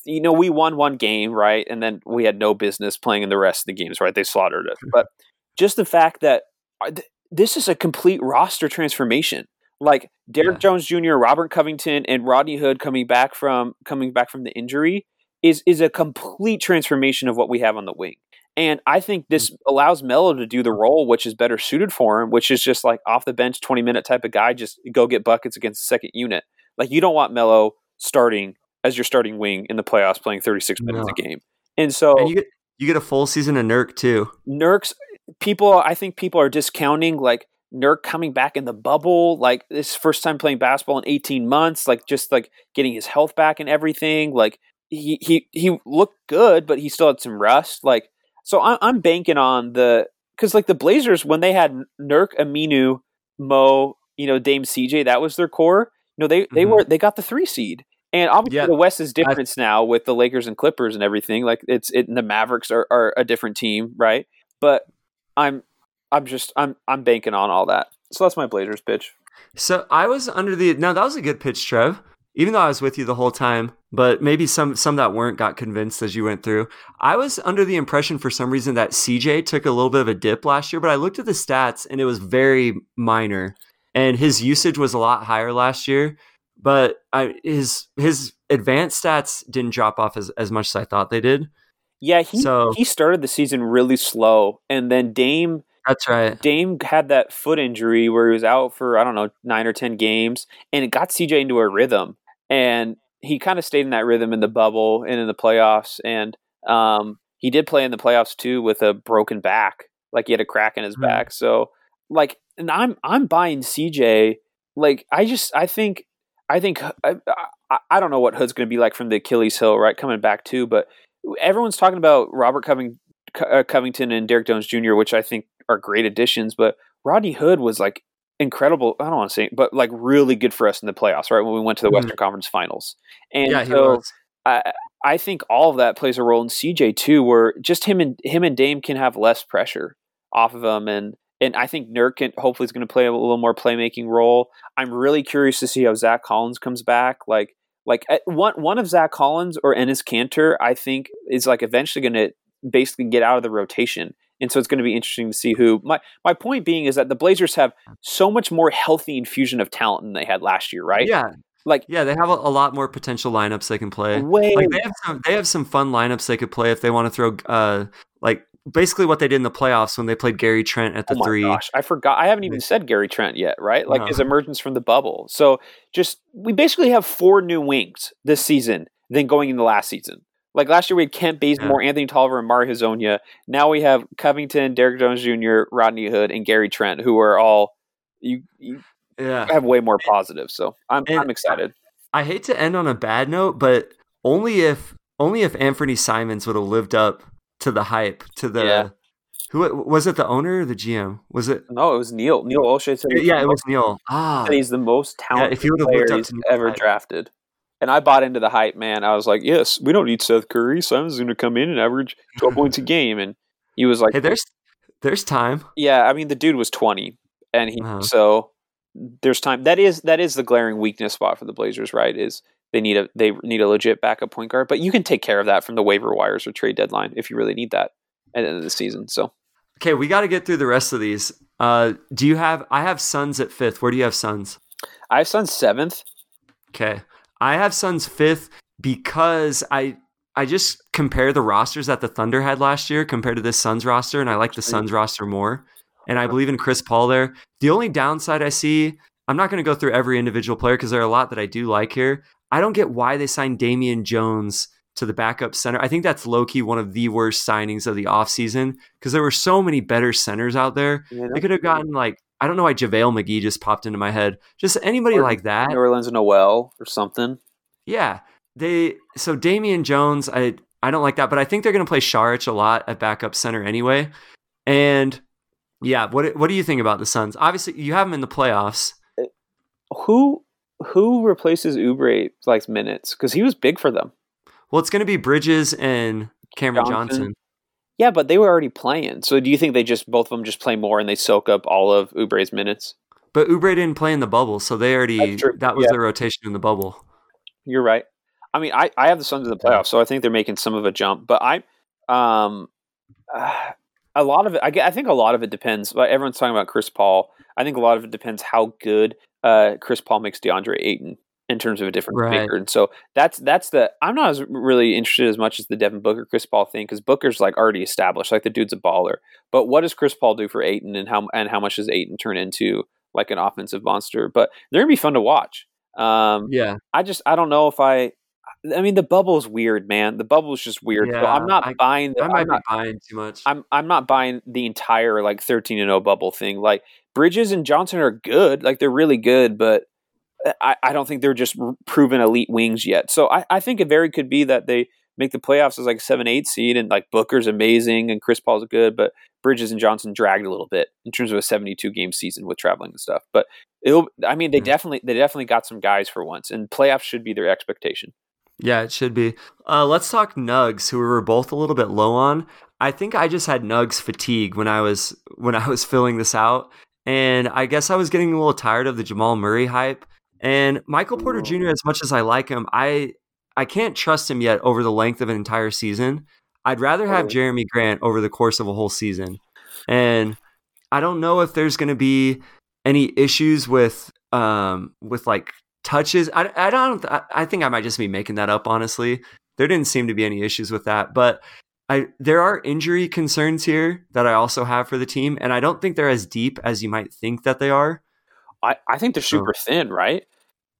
you know, we won one game, right, and then we had no business playing in the rest of the games, right? They slaughtered us. [laughs] But just the fact that uh, this is a complete roster transformation like Derrick Yeah. Jones Jr., Robert Covington, and Rodney Hood coming back from coming back from the injury is is a complete transformation of what we have on the wing. And I think this mm. allows Melo to do the role which is better suited for him, which is just like off the bench, twenty minute type of guy, just go get buckets against the second unit. Like you don't want Melo starting as your starting wing in the playoffs, playing thirty six minutes a game. And so And you get you get a full season of Nurk too. Nurk's people I think people are discounting like Nurk coming back in the bubble, like this first time playing basketball in 18 months, like just like getting his health back and everything. Like he he he looked good, but he still had some rust. Like so, I'm, I'm banking on the because like the Blazers when they had Nurk, Aminu, Mo, you know Dame CJ, that was their core. You know they they Mhm. were they got the three seed. And obviously, Yeah. the West is different now with the Lakers and Clippers and everything. Like it's it, and the Mavericks are, are a different team, right? But I'm I'm just I'm I'm banking on all that. So that's my Blazers pitch. So I was under the no, that was a good pitch, Trev. Even though I was with you the whole time, but maybe some some that weren't got convinced as you went through. I was under the impression for some reason that CJ took a little bit of a dip last year, but I looked at the stats and it was very minor. And his usage was a lot higher last year, but I, his his advanced stats didn't drop off as, as much as I thought they did. Yeah, he So- he started the season really slow, and then Dame That's right. Dame had that foot injury where he was out for I don't know nine or ten games, and it got CJ into a rhythm, and he kind of stayed in that rhythm in the bubble and in the playoffs, and um, he did play in the playoffs too with a broken back, like he had a crack in his Mhm. back. So like, and I'm I'm buying CJ. Like I just I think I think I, I, I don't know what Hood's going to be like from the Achilles heel, right? Coming back too, but everyone's talking about Robert Coving, Co- uh, Covington and Derrick Jones Jr., which I think are great additions. But Rodney Hood was like incredible. I don't want to say, but like really good for us in the playoffs, right? When we went to the Mhm. Western Conference Finals, and yeah, so. I I think all of that plays a role in CJ too, where just him and him and Dame can have less pressure off of him, and and I think Nurk can, hopefully is going to play a little more playmaking role. I'm really curious to see how Zach Collins comes back. Like like uh, one one of Zach Collins or Enes Kanter, I think is like eventually going to basically get out of the rotation. And so it's going to be interesting to see who. My my point being is that the Blazers have so much more healthy infusion of talent than they had last year, right? Yeah, Like yeah, they have a, a lot more potential lineups they can play. way like they have some they have some fun lineups they could play if they want to throw uh like basically what they did in the playoffs when they played Gary Trent at the oh my three. gosh, I forgot. I haven't even said Gary Trent yet, right? Like No. his emergence from the bubble. So just we basically have four new wings this season than going into last season. Like last year, we had Kent Bazemore, yeah. Anthony Tolliver, and Mario Hezonja. Now we have Covington, Derrick Jones Jr., Rodney Hood, and Gary Trent, who are all you, you yeah. have way more positive. So I'm and I'm excited. I hate to end on a bad note, but only if only if Anfernee Simons would have lived up to the hype, to the yeah. who was it? The owner or the GM? Was it? No, it was Neil. Neil Olshey said. Yeah, it was Neil. Ah, he's the most talented yeah, if he player he's ever hype. drafted. And I bought into the hype, man. I was like, yes, we don't need Seth Curry. Simons going to come in and average 12 points a game. And he was like, hey, there's there's time. Yeah, I mean, the dude was 20, and he uh-huh. so there's time. That is that is the glaring weakness spot for the Blazers, right? Is they need a they need a legit backup point guard, but you can take care of that from the waiver wires or trade deadline if you really need that at the end of the season. So, okay, we got to get through the rest of these. Uh, do you have? I have Suns at fifth. Where do you have Suns? I have Suns seventh. Okay, I have Suns fifth because I I just compare the rosters that the Thunder had last year compared to this Suns roster, and I like the Suns roster more and I believe in Chris Paul there. The only downside I see, I'm not going to go through every individual player because there are a lot that I do like here. I don't get why they signed Damian Jones to the backup center. I think that's low key one of the worst signings of the offseason because there were so many better centers out there. Yeah, they could have gotten like, I don't know why JaVale McGee just popped into my head. Just anybody or like that. New Orleans Noel or something. Yeah. They so Damian Jones, I I don't like that, but I think they're gonna play Saric a lot at backup center anyway. And yeah, what what do you think about the Suns? Obviously, you have them in the playoffs. Who who replaces Oubre like minutes because he was big for them. Well, it's going to be Bridges and Cameron Johnson. Johnson. Yeah, but they were already playing. So do you think they just both of them just play more and they soak up all of Oubre's minutes? But Oubre didn't play in the bubble, so they already that was yeah. their rotation in the bubble. You're right. I mean, I, I have the Suns in the playoffs, so I think they're making some of a jump. But I, um, uh, [sighs] a lot of it, I, I think a lot of it depends. Everyone's talking about Chris Paul. I think a lot of it depends how good uh, Chris Paul makes DeAndre Ayton in terms of a different right. And so that's that's the I'm not as really interested as much as the Devin Booker Chris Paul thing because Booker's like already established, like the dude's a baller. But what does Chris Paul do for Ayton, and how and how much does Ayton turn into like an offensive monster? But they're gonna be fun to watch. Um, yeah, I just I don't know if I I mean, the bubble is weird, man. The bubble is just weird. Yeah, so I'm not I, buying. The, I might I'm not, be buying too much. I'm I'm not buying the entire like 13 and 0 bubble thing. Like Bridges and Johnson are good, like they're really good, but I, I don't think they're just proven elite wings yet. So I, I think it very could be that they make the playoffs as like a seven eight seed, and like Booker's amazing and Chris Paul's good, but Bridges and Johnson dragged a little bit in terms of a 72 game season with traveling and stuff. But it'll, I mean, they mm-hmm. definitely they definitely got some guys for once, and playoffs should be their expectation. Yeah, it should be. Uh, let's talk Nugs, who we were both a little bit low on. I think I just had Nugs fatigue when I was when I was [laughs] filling this out, and I guess I was getting a little tired of the Jamal Murray hype. And Michael Porter Jr. As much as I like him, I I can't trust him yet over the length of an entire season. I'd rather have Jerami Grant over the course of a whole season, and I don't know if there's going to be any issues with um with like touches. I, I don't. I think I might just be making that up. Honestly, there didn't seem to be any issues with that, but I there are injury concerns here that I also have for the team, and I don't think they're as deep as you might think that they are. I, I think they're super thin, right?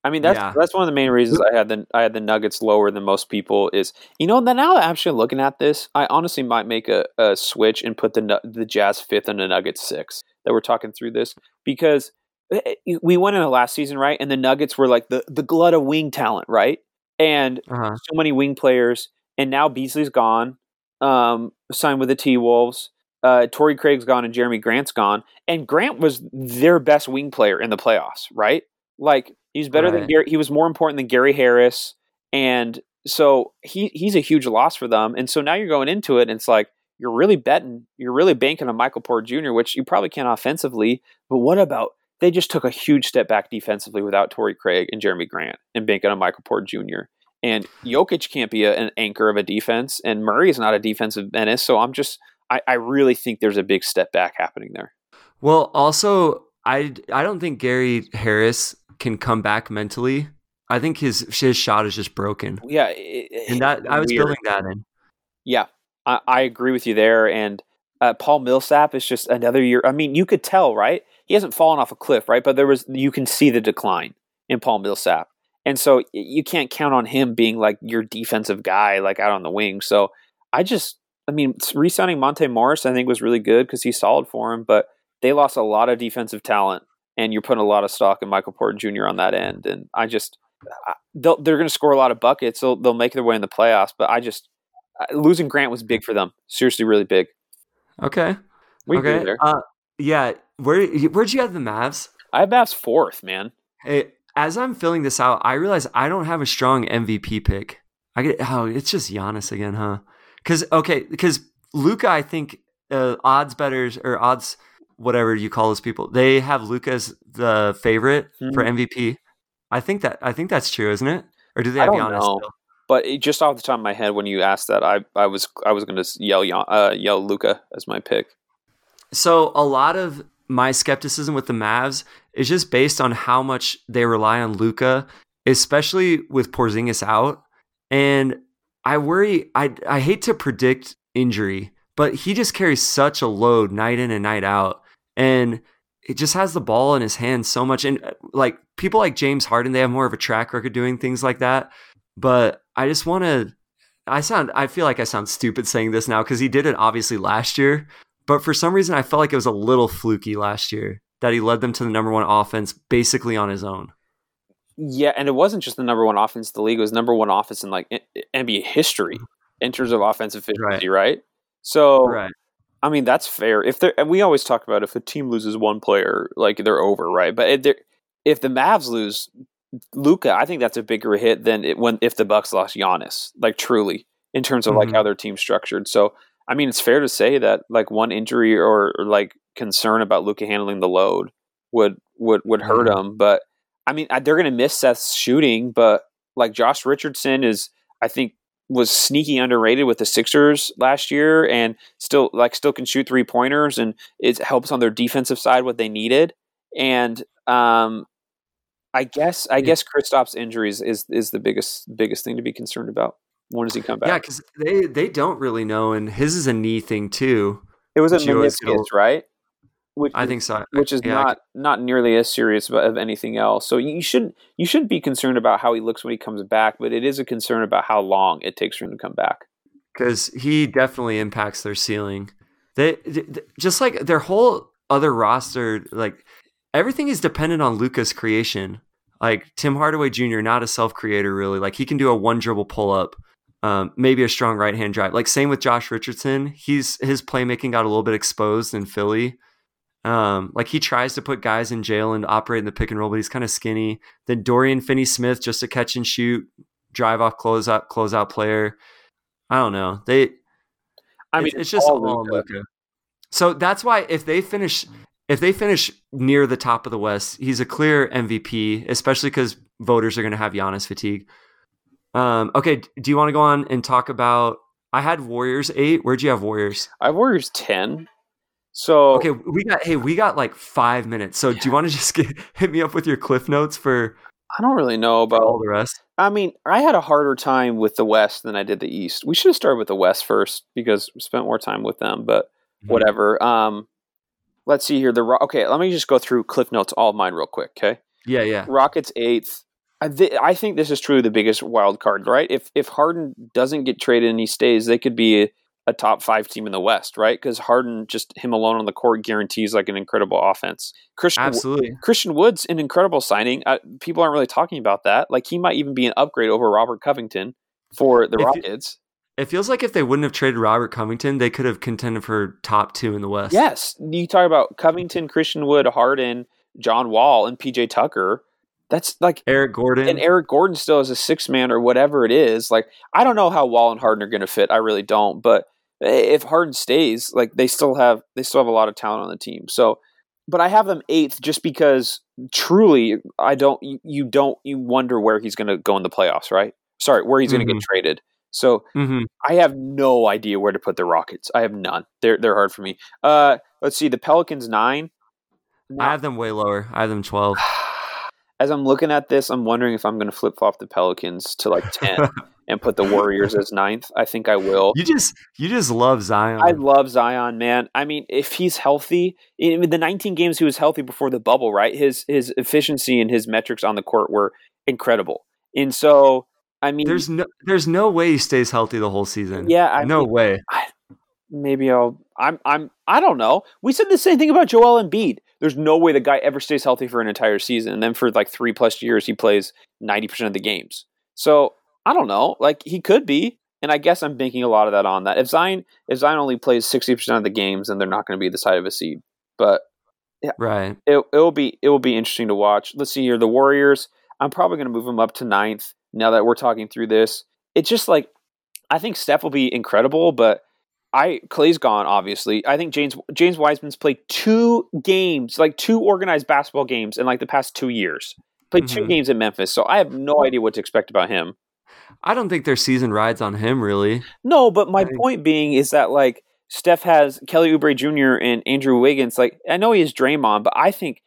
I mean that's yeah. that's one of the main reasons I had the I had the Nuggets lower than most people is you know that now actually looking at this I honestly might make a, a switch and put the the Jazz fifth and the Nuggets six that we're talking through this because Eh, eh, we went in the last season, right? And the Nuggets were like the the glut of wing talent, right? And uh-huh. so many wing players. And now Beasley's gone, um, signed with the T Wolves. Uh, Torrey Craig's gone and Jerami Grant's gone. And Grant was their best wing player in the playoffs, right? Like he's better right. than Gary. He was more important than Gary Harris, and so he he's a huge loss for them. And so now you're going into it, and it's like you're really betting, you're really banking on Michael Porter Jr., which you probably can't offensively. But what about they just took a huge step back defensively without Torrey Craig and Jeremy Grant and banking on Michael Porter Jr. And Jokic can't be a, an anchor of a defense, and Murray is not a defensive menace. So I'm just, I, I really think there's a big step back happening there. Well, also, I I don't think Gary Harris can come back mentally. I think his his shot is just broken. Yeah, it, and that I was weird. building that in. Yeah, I, I agree with you there. And uh, Paul Millsap is just another year. I mean, you could tell, right? he hasn't fallen off a cliff, right? But there was you can see the decline in Paul Millsap, and so you can't count on him being like your defensive guy, like out on the wing. So I just, I mean, re-signing Monte Morris, I think was really good because he's solid for him, but they lost a lot of defensive talent, and you're putting a lot of stock in Michael Porter Jr. on that end, and I just, they're going to score a lot of buckets. They'll they'll make their way in the playoffs, but I just losing Grant was big for them. Seriously, really big. Okay. We okay. Uh, yeah. Where where'd you have the Mavs? I have Mavs fourth, man. Hey, as I'm filling this out, I realize I don't have a strong MVP pick. I get oh, it's just Giannis again, huh? Because okay, because Luka, I think uh, odds betters or odds whatever you call those people, they have Luka as the favorite mm-hmm. for MVP. I think that I think that's true, isn't it? Or do they have Giannis? Know. Still? But just off the top of my head, when you asked that, I, I was I was going to yell uh, yell Luka as my pick. So a lot of my skepticism with the Mavs is just based on how much they rely on Luka, especially with Porzingis out. And I worry. I I hate to predict injury, but he just carries such a load night in and night out, and it just has the ball in his hands so much. And uh, like people like James Harden, they have more of a track record doing things like that. But I just want to. I sound. I feel like I sound stupid saying this now because he did it obviously last year. But for some reason, I felt like it was a little fluky last year that he led them to the number one offense basically on his own. Yeah, and it wasn't just the number one offense in the league; it was number one offense in like NBA history in terms of offensive efficiency, right? right? So, right. I mean, that's fair. If they and we always talk about if a team loses one player, like they're over, right? But if the Mavs lose Luka, I think that's a bigger hit than it, when if the Bucks lost Giannis, like truly in terms of mm-hmm. like how their team's structured. So, I mean, it's fair to say that like one injury or, or like concern about Luka handling the load would would would hurt mm-hmm. him. But I mean, they're going to miss Seth's shooting, but like Josh Richardson is, I think, was sneaky underrated with the Sixers last year, and still like still can shoot three pointers, and it helps on their defensive side what they needed. And um, I guess I yeah. guess Kristaps' injuries is is the biggest biggest thing to be concerned about. When does he come back? Yeah, because they they don't really know, and his is a knee thing too. It was a meniscus, right? Which I is, think so. Which is yeah, not not nearly as serious of anything else. So you shouldn't you shouldn't be concerned about how he looks when he comes back, but it is a concern about how long it takes for him to come back. Because he definitely impacts their ceiling. They, they just like their whole other roster, like everything is dependent on Luka's creation. Like Tim Hardaway Jr., not a self creator really. Like he can do a one dribble pull up, um, maybe a strong right hand drive. Like same with Josh Richardson. He's his playmaking got a little bit exposed in Philly. Um, like he tries to put guys in jail and operate in the pick and roll, but he's kind of skinny. Then Dorian Finney Smith, just a catch and shoot, drive off, close out, close out player. I don't know. They, I mean, it's, it's just all, Luka. So that's why if they finish, if they finish near the top of the West, he's a clear MVP, especially because voters are going to have Giannis fatigue. Um, okay, do you want to go on and talk about? I had Warriors eight. Where'd you have Warriors? I have Warriors ten. So okay, we got hey, we got like five minutes. So yeah. do you want to just [laughs] get, hit me up with your cliff notes for? I don't really know about all the rest. I mean, I had a harder time with the West than I did the East. We should have started with the West first because we spent more time with them. But mm-hmm. whatever. Um, let's see here. The okay, let me just go through cliff notes, all of mine, real quick. Okay. Yeah, yeah. Rockets eighth. I, th- I think this is truly the biggest wild card, right? If if Harden doesn't get traded and he stays, they could be a top five team in the West, right? Because Harden, just him alone on the court, guarantees like an incredible offense. Christian, Absolutely. Christian Wood's an incredible signing. Uh, people aren't really talking about that. Like he might even be an upgrade over Robert Covington for the if Rockets. It, it feels like if they wouldn't have traded Robert Covington, they could have contended for top two in the West. Yes, you talk about Covington, Christian Wood, Harden, John Wall, and PJ Tucker. That's like Eric Gordon. And Eric Gordon still is a six man or whatever it is. Like, I don't know how Wall and Harden are going to fit. I really don't. But if Harden stays, like they still have they still have a lot of talent on the team. So, but I have them eighth just because truly I don't you, you don't you wonder where he's going to go in the playoffs, right? Sorry, where he's mm-hmm. going to get traded. So mm-hmm. I have no idea where to put the Rockets. I have none. They're they're hard for me. Uh, let's see. The Pelicans nine. I have them way lower. I have them twelve. [sighs] [sighs] As I'm looking at this, I'm wondering if I'm going to flip flop the Pelicans to like ten. [laughs] and put the Warriors as ninth. I think I will. You just you just love Zion. I love Zion, man. I mean, if he's healthy, in the 19 games he was healthy before the bubble, right? His his efficiency and his metrics on the court were incredible. And so, I mean, There's no there's no way he stays healthy the whole season. yeah, I no mean, way. maybe I'll. I'm. I'm. I don't know. We said the same thing about Joel Embiid. There's no way the guy ever stays healthy for an entire season, and then for like three plus years, he plays ninety percent of the games. So I don't know. Like he could be, and I guess I'm banking a lot of that on that. If Zion, if Zion only plays sixty percent of the games, then they're not going to be the side of a seed. But yeah, Right. it it will be it will be interesting to watch. Let's see here. The Warriors. I'm probably going to move them up to ninth now that we're talking through this. It's just like I think Steph will be incredible, but I Clay's gone. Obviously, I think James James Wiseman's played two games, like two organized basketball games in like the past two years. Played two Mhm. games in Memphis, so I have no idea what to expect about him. I don't think their season rides on him really. No, but my point being is that like Steph has Kelly Oubre Jr. and Andrew Wiggins. Like I know he has Draymond, but I think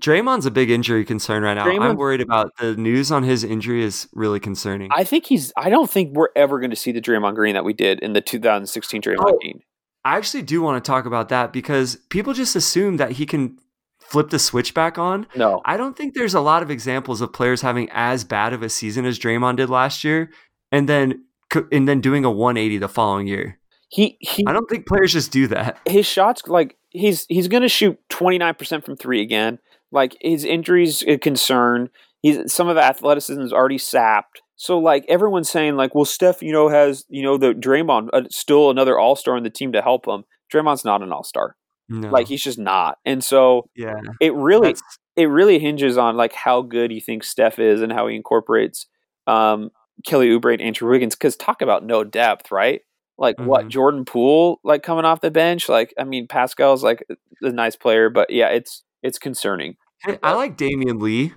Draymond's a big injury concern right now. I'm worried about the news on his injury is really concerning. I think he's. I don't think we're ever going to see the Draymond Green that we did in the 2016 Draymond Oh. Green. I actually do want to talk about that because people just assume that he can flip the switch back on. No, I don't think there's a lot of examples of players having as bad of a season as Draymond did last year, and then and then doing a 180 the following year. he he. I don't think players just do that. His shots like he's he's going to shoot 29 percent from three again. Like his injuries a concern. He's some of the athleticism is already sapped. So like everyone's saying like, well, Steph, you know, has you know the Draymond uh, still another All Star on the team to help him. Draymond's not an All Star. No. Like he's just not. And so yeah, it really that's, it really hinges on like how good you think Steph is and how he incorporates um, Kelly Oubre and Andrew Wiggins. Because talk about no depth, right? Like what Mhm. Jordan Poole like coming off the bench. Like I mean, Paschall's like a nice player, but yeah, it's it's concerning. Hey, I like Damion Lee.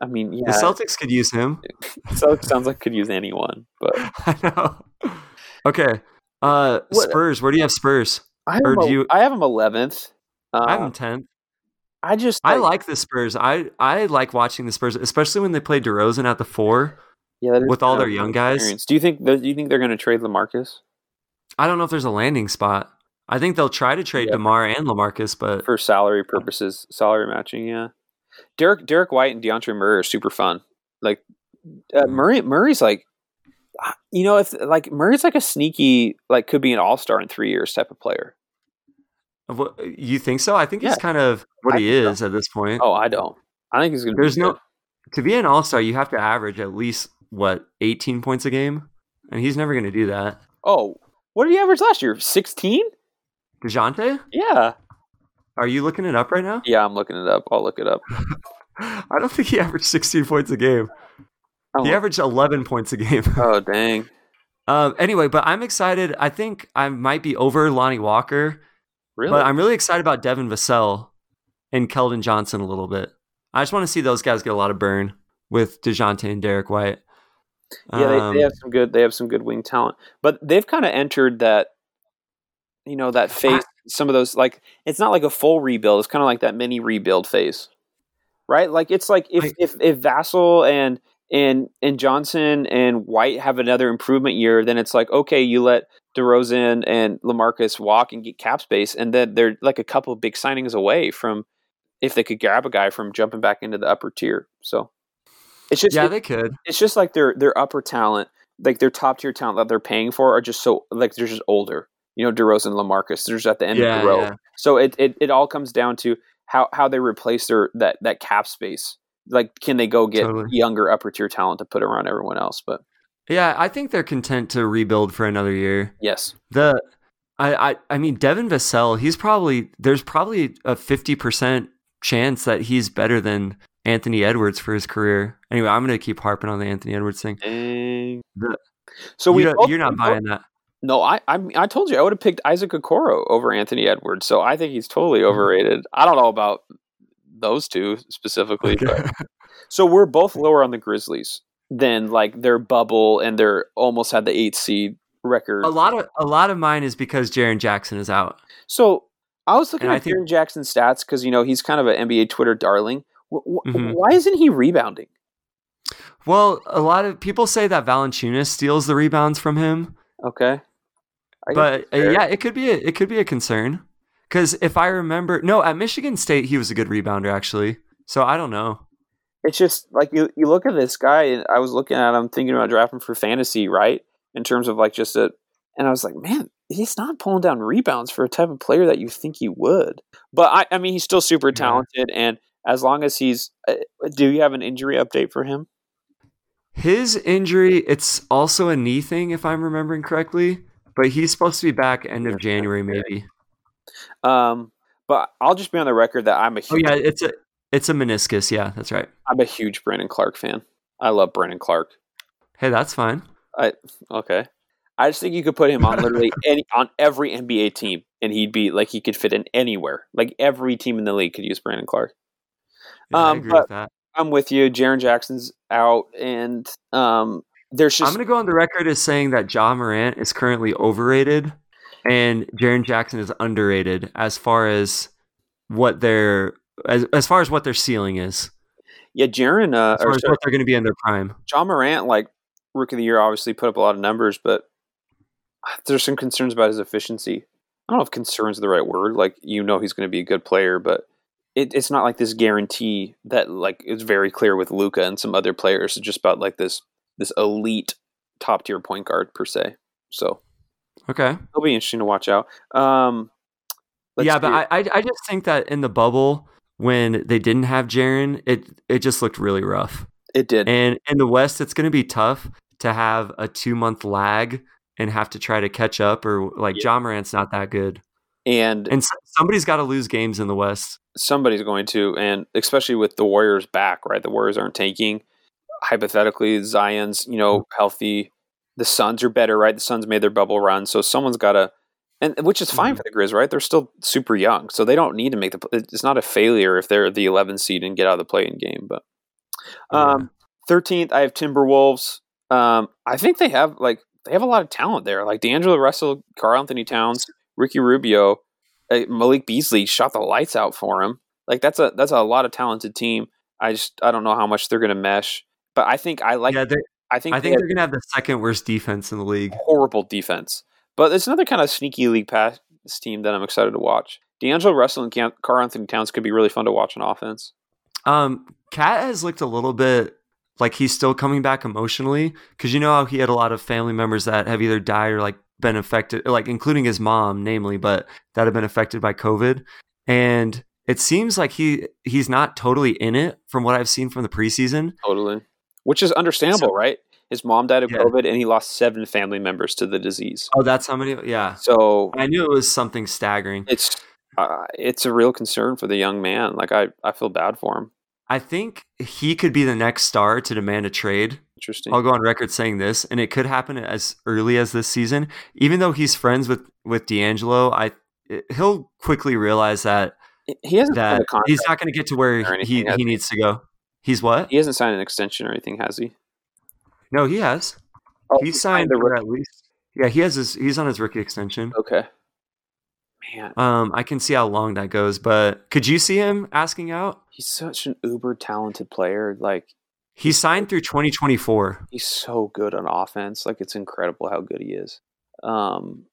I mean, The Celtics could use him. [laughs] it sounds like could use anyone, but [laughs] I know. Okay. Uh, What- Spurs. Where do you have Spurs? I have Or him, do a- you- I have him eleventh. Uh, I have them tenth. I just I like the Spurs. I I like watching the Spurs, especially when they play DeRozan at the four. yeah, that is with all their young guys. Do you think do you think they're going to trade Lamarcus I don't know if there's a landing spot. I think they'll try to trade Yeah. Demar and Lamarcus, but for salary purposes, salary matching. Yeah, Derrick Derrick White and Dejounte Murray are super fun. Like uh, Mhm. Murray Murray's like, ah, you know, if like Murray's like a sneaky like could be an all star in three years type of player. what, you think so? I think Yeah. he's kind of what I he think so. is at this point. Oh, I don't. I think he's going to. There's no to be an All Star. You have to average at least what 18 points a game, and he's never going to do that. Oh, what did he average last year? Sixteen? Dejounte, Yeah. are you looking it up right now? Yeah, I'm looking it up. I'll look it up. [laughs] I don't think he averaged 16 points a game. Oh, He averaged 11 points a game. [laughs] oh dang. um, anyway, but I'm excited. I think I might be over Lonnie Walker, Really? but I'm really excited about Devin Vassell and Keldon Johnson a little bit. I just want to see those guys get a lot of burn with Dejounte and Derrick White. Yeah, they, Um, they have some good. They have some good wing talent, but they've kind of entered that. You know that phase. some of those like it's not like a full rebuild. It's kind of like that mini rebuild phase, right? Like it's like if I- if if Vassell and and and Johnson and White have another improvement year, then it's like okay, you let DeRozan and Lamarcus walk and get cap space, and then they're like a couple of big signings away from if they could grab a guy from jumping back into the upper tier. So it's just yeah, it- they could. it's just like their their upper talent, like their top tier talent that they're paying for, are just so like they're just older. You know, DeRozan, Lamarcus, they're just at the end Yeah, of the road. yeah. So it, it it all comes down to how how they replace their that that cap space. Like, can they go get Totally. younger upper tier talent to put around everyone else? But Yeah, I think they're content to rebuild for another year. yes, The I I, I mean Devin Vassell, he's probably there's probably a 50% chance that he's better than Anthony Edwards for his career. Anyway, I'm going to keep harping on the Anthony Edwards thing. Dang. So we you are not we both- buying that. No, I, I I told you I would have picked Isaac Okoro over Anthony Edwards. So I think he's totally Mm-hmm. overrated. I don't know about those two specifically, Okay. [laughs] So we're both lower on the Grizzlies than like their bubble and they're almost had the eight seed record. a lot of a lot of mine is because Jaren Jackson is out. So I was looking And at think- Jaren Jackson's stats because you know he's kind of an NBA Twitter darling. Wh- Mhm. Why isn't he rebounding? Well, a lot of people say that Valanciunas steals the rebounds from him, Okay, but uh, yeah, it could be a, it could be a concern. Because if I remember, no, at Michigan State he was a good rebounder actually. So I don't know. it's just like you you look at this guy, and I was looking at him thinking about drafting for fantasy, right? In terms of like just a, and I was like, man, he's not pulling down rebounds for a type of player that you think he would. But I, I mean, he's still super talented, and as long as he's, uh, do you have an injury update for him? His injury, it's also a knee thing, if I'm remembering correctly. But he's supposed to be back end of January, maybe. Um, but I'll just be on the record that I'm a huge, oh yeah, it's a it's a meniscus. Yeah, that's right. I'm a huge Brandon Clarke fan. I love Brandon Clarke. Hey, that's fine. I okay. I just think you could put him on literally [laughs] any on every NBA team, and he'd be like he could fit in anywhere. Like every team in the league could use Brandon Clarke. Yeah, um, I agree with that. I'm with you. Jaren Jackson's out, and um, there's just. I'm going to go on the record as saying that Ja Morant is currently overrated, and Jaren Jackson is underrated as far as what their as as far as what their ceiling is. Yeah, Jaren. Uh, as far as what they're going to be in their prime. Ja Morant, like rookie of the year, obviously put up a lot of numbers, but there's some concerns about his efficiency. I don't know if concerns are the right word. Like you know, he's going to be a good player, but it, it's not like this guarantee that like it's very clear with Luka and some other players. It's just about like this this elite top tier point guard per se. So okay, it'll be interesting to watch out. Um, yeah, but I I just think that in the bubble when they didn't have Jaren, it it just looked really rough. It did, and in the West, it's going to be tough to have a two month lag and have to try to catch up or like yeah. Ja Morant's not that good. And and somebody's got to lose games in the West. Somebody's going to, and especially with the Warriors back, right? The Warriors aren't tanking. Hypothetically, Zion's you know healthy. The Suns are better, right? The Suns made their bubble run, so someone's got to, and which is fine mm-hmm. for the Grizz, right? They're still super young, so they don't need to make the. It's not a failure if they're the 11th seed and get out of the play-in game. But um, thirteenth, I have Timberwolves. Um, I think they have like they have a lot of talent there. Like D'Angelo Russell, Karl-Anthony Towns, Ricky Rubio, uh, Malik Beasley shot the lights out for him. Like that's a that's a lot of talented team. I just I don't know how much they're going to mesh, but I think I like. Yeah, I think I think they are going to have the second worst defense in the league. Horrible defense, but it's another kind of sneaky league pass team that I'm excited to watch. D'Angelo Russell and Karl-Anthony Towns could be really fun to watch on offense. Um, KAT has looked a little bit like he's still coming back emotionally because you know how he had a lot of family members that have either died or like been affected, like including his mom, namely, but that have been affected by COVID. And it seems like he he's not totally in it from what I've seen from the preseason. Totally, which is understandable, so, right? His mom died of yeah. COVID, and he lost seven family members to the disease. Oh, that's how many? Yeah. So I knew it was something staggering. It's uh, it's a real concern for the young man. Like I, I feel bad for him. I think he could be the next star to demand a trade. Interesting. I'll go on record saying this, and it could happen as early as this season. Even though he's friends with with D'Angelo, I he'll quickly realize that he hasn't that he's not going to get to where he he needs to go. He's what? He hasn't signed an extension or anything, has he? No, he has. Oh, he signed the at least. Yeah, he has his. He's on his rookie extension. Okay. Man. Um, I can see how long that goes, but could you see him asking out? He's such an uber talented player. Like he signed through 2024. He's so good on offense. Like it's incredible how good he is. Um,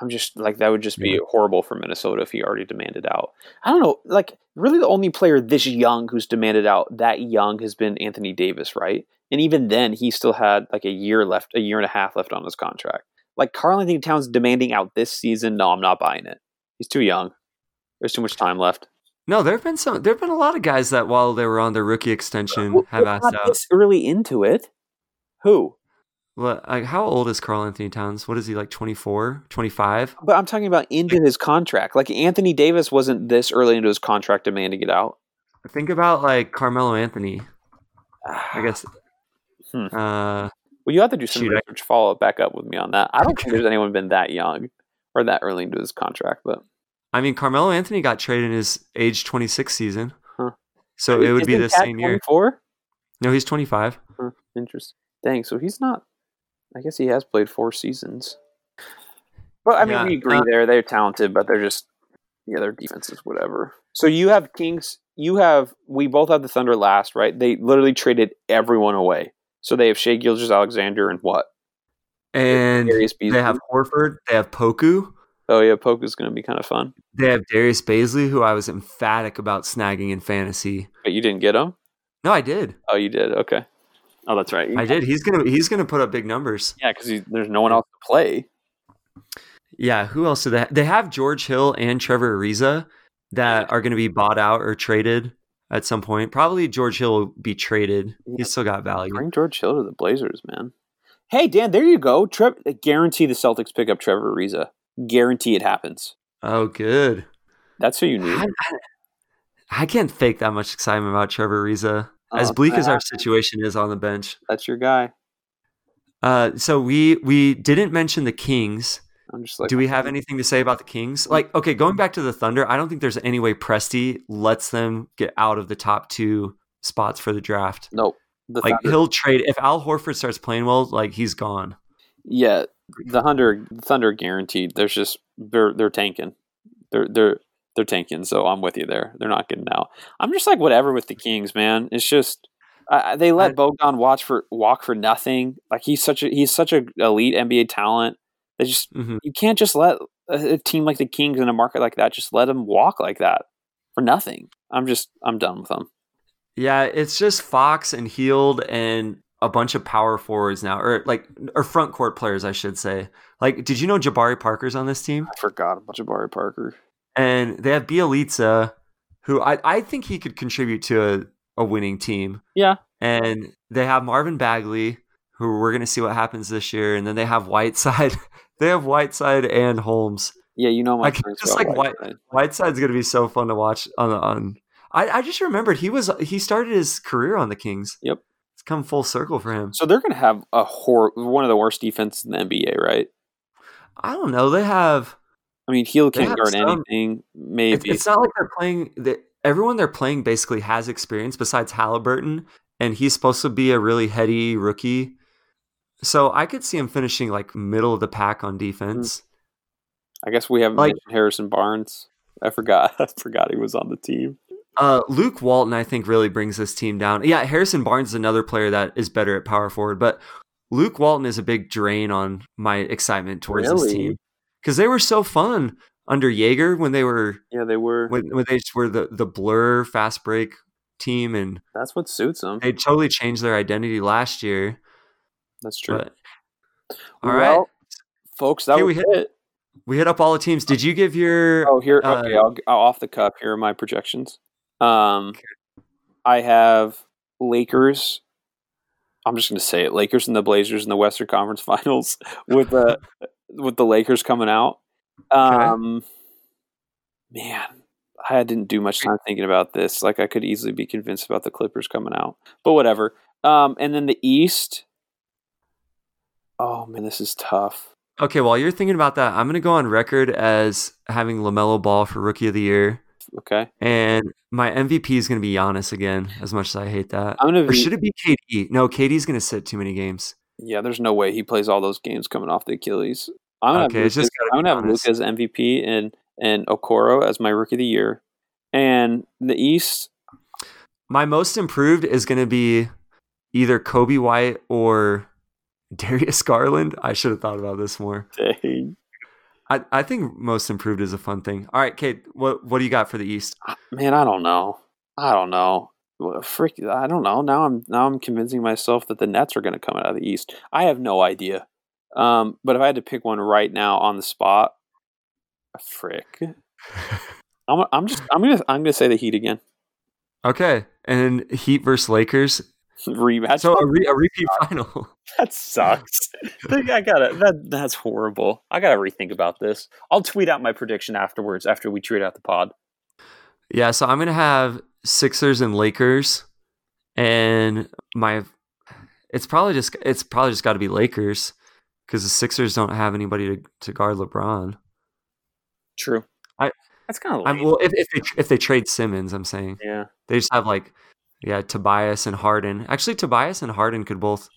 I'm just like that would just be yeah. horrible for Minnesota if he already demanded out. I don't know. Like really, the only player this young who's demanded out that young has been Anthony Davis, right? And even then, he still had like a year left, a year and a half left on his contract. Like Karl-Anthony Towns demanding out this season, no, I'm not buying it. He's too young. There's too much time left. No, there have been some. There have been a lot of guys that while they were on their rookie uh, extension well, have asked out. This early into it. Who? Well, like how old is Karl-Anthony Towns? What is he like 24, 25? But I'm talking about into his contract. Like Anthony Davis wasn't this early into his contract demanding it out. Think about like Carmelo Anthony. I guess. [sighs] Hmm. Uh, well, you have to do some shoot, research. I, follow back up with me on that. I don't [laughs] think there's anyone been that young or that early into his contract. But I mean, Carmelo Anthony got traded in his age 26 season, huh. so it would be the same 24? year. No, he's 25. Huh. Interesting. Dang, so he's not. I guess he has played four seasons. But I mean, yeah, we agree uh, there. They're talented, but they're just yeah, their defense is whatever. So you have Kings. You have we both have the Thunder last, right? They literally traded everyone away. So they have Shai Gilgeous-Alexander and what? And they have Horford. They have Poku. Oh yeah, Poku's going to be kind of fun. They have Darius Bazley, who I was emphatic about snagging in fantasy. But you didn't get him. No, I did. Oh, you did. Okay. Oh, that's right. I did. He's gonna he's gonna put up big numbers. Yeah, because there's no one else to play. Yeah. Who else do they? Ha- they have George Hill and Trevor Ariza that are going to be bought out or traded at some point. Probably George Hill will be traded. Yeah. He's still got value. Bring George Hill to the Blazers, man. Hey, Dan, there you go. Trev- guarantee the Celtics pick up Trevor Ariza. Guarantee it happens. Oh, good. That's who you need. I, I- I can't fake that much excitement about Trevor Ariza. As Oh, bleak as our situation is on the bench. That's your guy. Uh, so we we didn't mention the Kings. I'm just like, Do we have anything to say about the Kings? Like, okay, going back to the Thunder, I don't think there's any way Presti lets them get out of the top two spots for the draft. Nope. The Like Thunder- he'll trade if Al Horford starts playing well, like he's gone. yeah, the Thunder, Thunder guaranteed. There's just they're they're tanking. They're they're they're tanking. So I'm with you there. They're not getting out. I'm just like whatever with the Kings, man. It's just uh, they let Bogdanovic for walk for nothing. Like he's such a he's such a elite NBA talent. They just mm-hmm. you can't just let a, a team like the Kings in a market like that just let them walk like that for nothing. I'm just I'm done with them. Yeah, it's just Fox and Hield and a bunch of power forwards now, or like or front court players, I should say. Like, did you know Jabari Parker's on this team? I forgot about Jabari Parker. And they have Bjelica, who I, I think he could contribute to a, a winning team. Yeah, And they have Marvin Bagley, who we're gonna see what happens this year, and then they have Whiteside. [laughs] they have Whiteside and Holmes. yeah, you know my Like, feelings just about like White- Whiteside's gonna be so fun to watch on the on. I, I just remembered he was he started his career on the Kings. Yep. It's come full circle for him. So they're going to have a hor- one of the worst defenses in the NBA, right? I don't know. They have I mean, Hield can't guard some- anything. Maybe it's not like they're playing that everyone they're playing basically has experience besides Halliburton and he's supposed to be a really heady rookie. So I could see him finishing like middle of the pack on defense. I guess we haven't like- mentioned Harrison Barnes. I forgot. [laughs] I forgot he was on the team. Uh, Luke Walton, I think, really brings this team down. Yeah, Harrison Barnes is another player that is better at power forward, but Luke Walton is a big drain on my excitement towards this team because they were so fun under Joerger when they were Yeah, they were. when, when they just were the the blur fast break team and That's what suits them. they totally changed their identity last year. That's true. But all right, Well, folks, that Okay, was we hit- it. we hit up all the teams. Did you give your? Oh, here. uh, okay, I'll, I'll off the cuff. Here are my projections. Um, I have Lakers. I'm just going to say it: Lakers and the Blazers in the Western Conference [laughs] Finals with the [laughs] with the Lakers coming out. Um, man, I didn't do much time thinking about this. Like, I could easily be convinced about the Clippers coming out, but whatever. Um, and then the East. Oh man, this is tough. Okay, while you're thinking about that, I'm gonna go on record as having LaMelo Ball for Rookie of the Year, Okay, and my MVP is gonna be Giannis again. As much as I hate that, I'm gonna. or should it be KD? No, KD's gonna sit too many games. Yeah, there's no way he plays all those games coming off the Achilles. I'm gonna Okay, have Lucas, just I'm gonna have honest. Luka as MVP and and Okoro as my rookie of the year. And the East, My most improved is gonna be either Coby White or [laughs] Darius Garland. I should have thought about this more. dang, I, I think most improved is a fun thing. All right, Kate, what what do you got for the East? Ah, man, I don't know. I don't know. Well, Frick, I don't know. Now I'm now I'm convincing myself that the Nets are going to come out of the East. I have no idea. Um, but if I had to pick one right now on the spot, frick, [laughs] I'm I'm just I'm gonna I'm gonna say the Heat again. Okay, and Heat versus Lakers. Rematch. So a, re, a repeat [laughs] final. That sucks. I gotta that that's horrible. I gotta rethink about this. I'll tweet out my prediction afterwards after we tweet out the pod. Yeah, so I'm gonna have Sixers and Lakers, and my it's probably just it's probably just got to be Lakers because the Sixers don't have anybody to, to guard LeBron. True. I- that's kind of I'm, well, if if they, if they trade Simmons, I'm saying yeah. they just have like yeah Tobias and Harden. Actually, Tobias and Harden could both.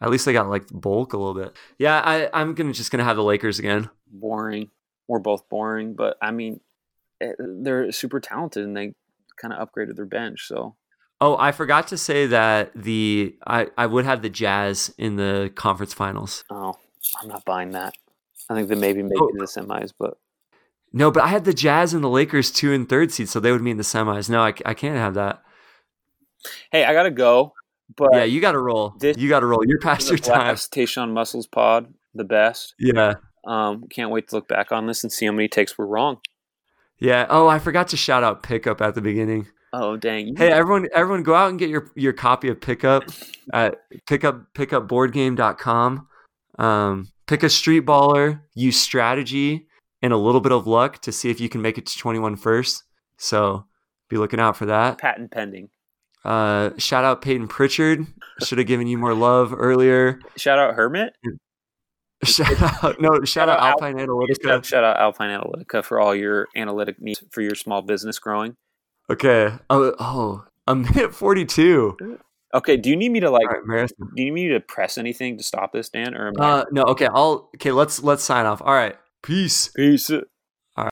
At least they got like bulk a little bit. Yeah, I, I'm gonna just gonna have the Lakers again. Boring. We're both boring, but I mean, eh, they're super talented and they kind of upgraded their bench. So Oh, I forgot to say that the I, I would have the Jazz in the conference finals. oh, I'm not buying that. I think they maybe make Oh. it to the semis, but No, but I had the Jazz and the Lakers two and third seed, so they would be in the semis. No, I, I can't have that. Hey, I gotta go. But yeah, you got to roll. this- you got to roll. You're past your time. last Tayshawn Muscles pod, the best. Yeah. Um, can't wait to look back on this and see how many takes were wrong. Yeah. Oh, I forgot to shout out Pickup at the beginning. Oh dang! Hey, everyone! Everyone, go out and get your your copy of Pickup at pickup pickupboardgame.com. Um, pick a street baller, use strategy and a little bit of luck to see if you can make it to 21 first. So be looking out for that. patent pending. Uh, shout out Payton Pritchard. Should have given you more love earlier. Shout out Hermit. [laughs] Shout out no, shout, out out Alpine Analytica. Shout, shout out Alpine Analytica for all your analytic needs for your small business growing. Okay. Oh, oh, a minute 42. Okay, do you need me to like? Right. Do you need me to press anything to stop this, Dan? Or I- Uh, no, okay. I'll okay. Let's let's sign off. All right. Peace. peace?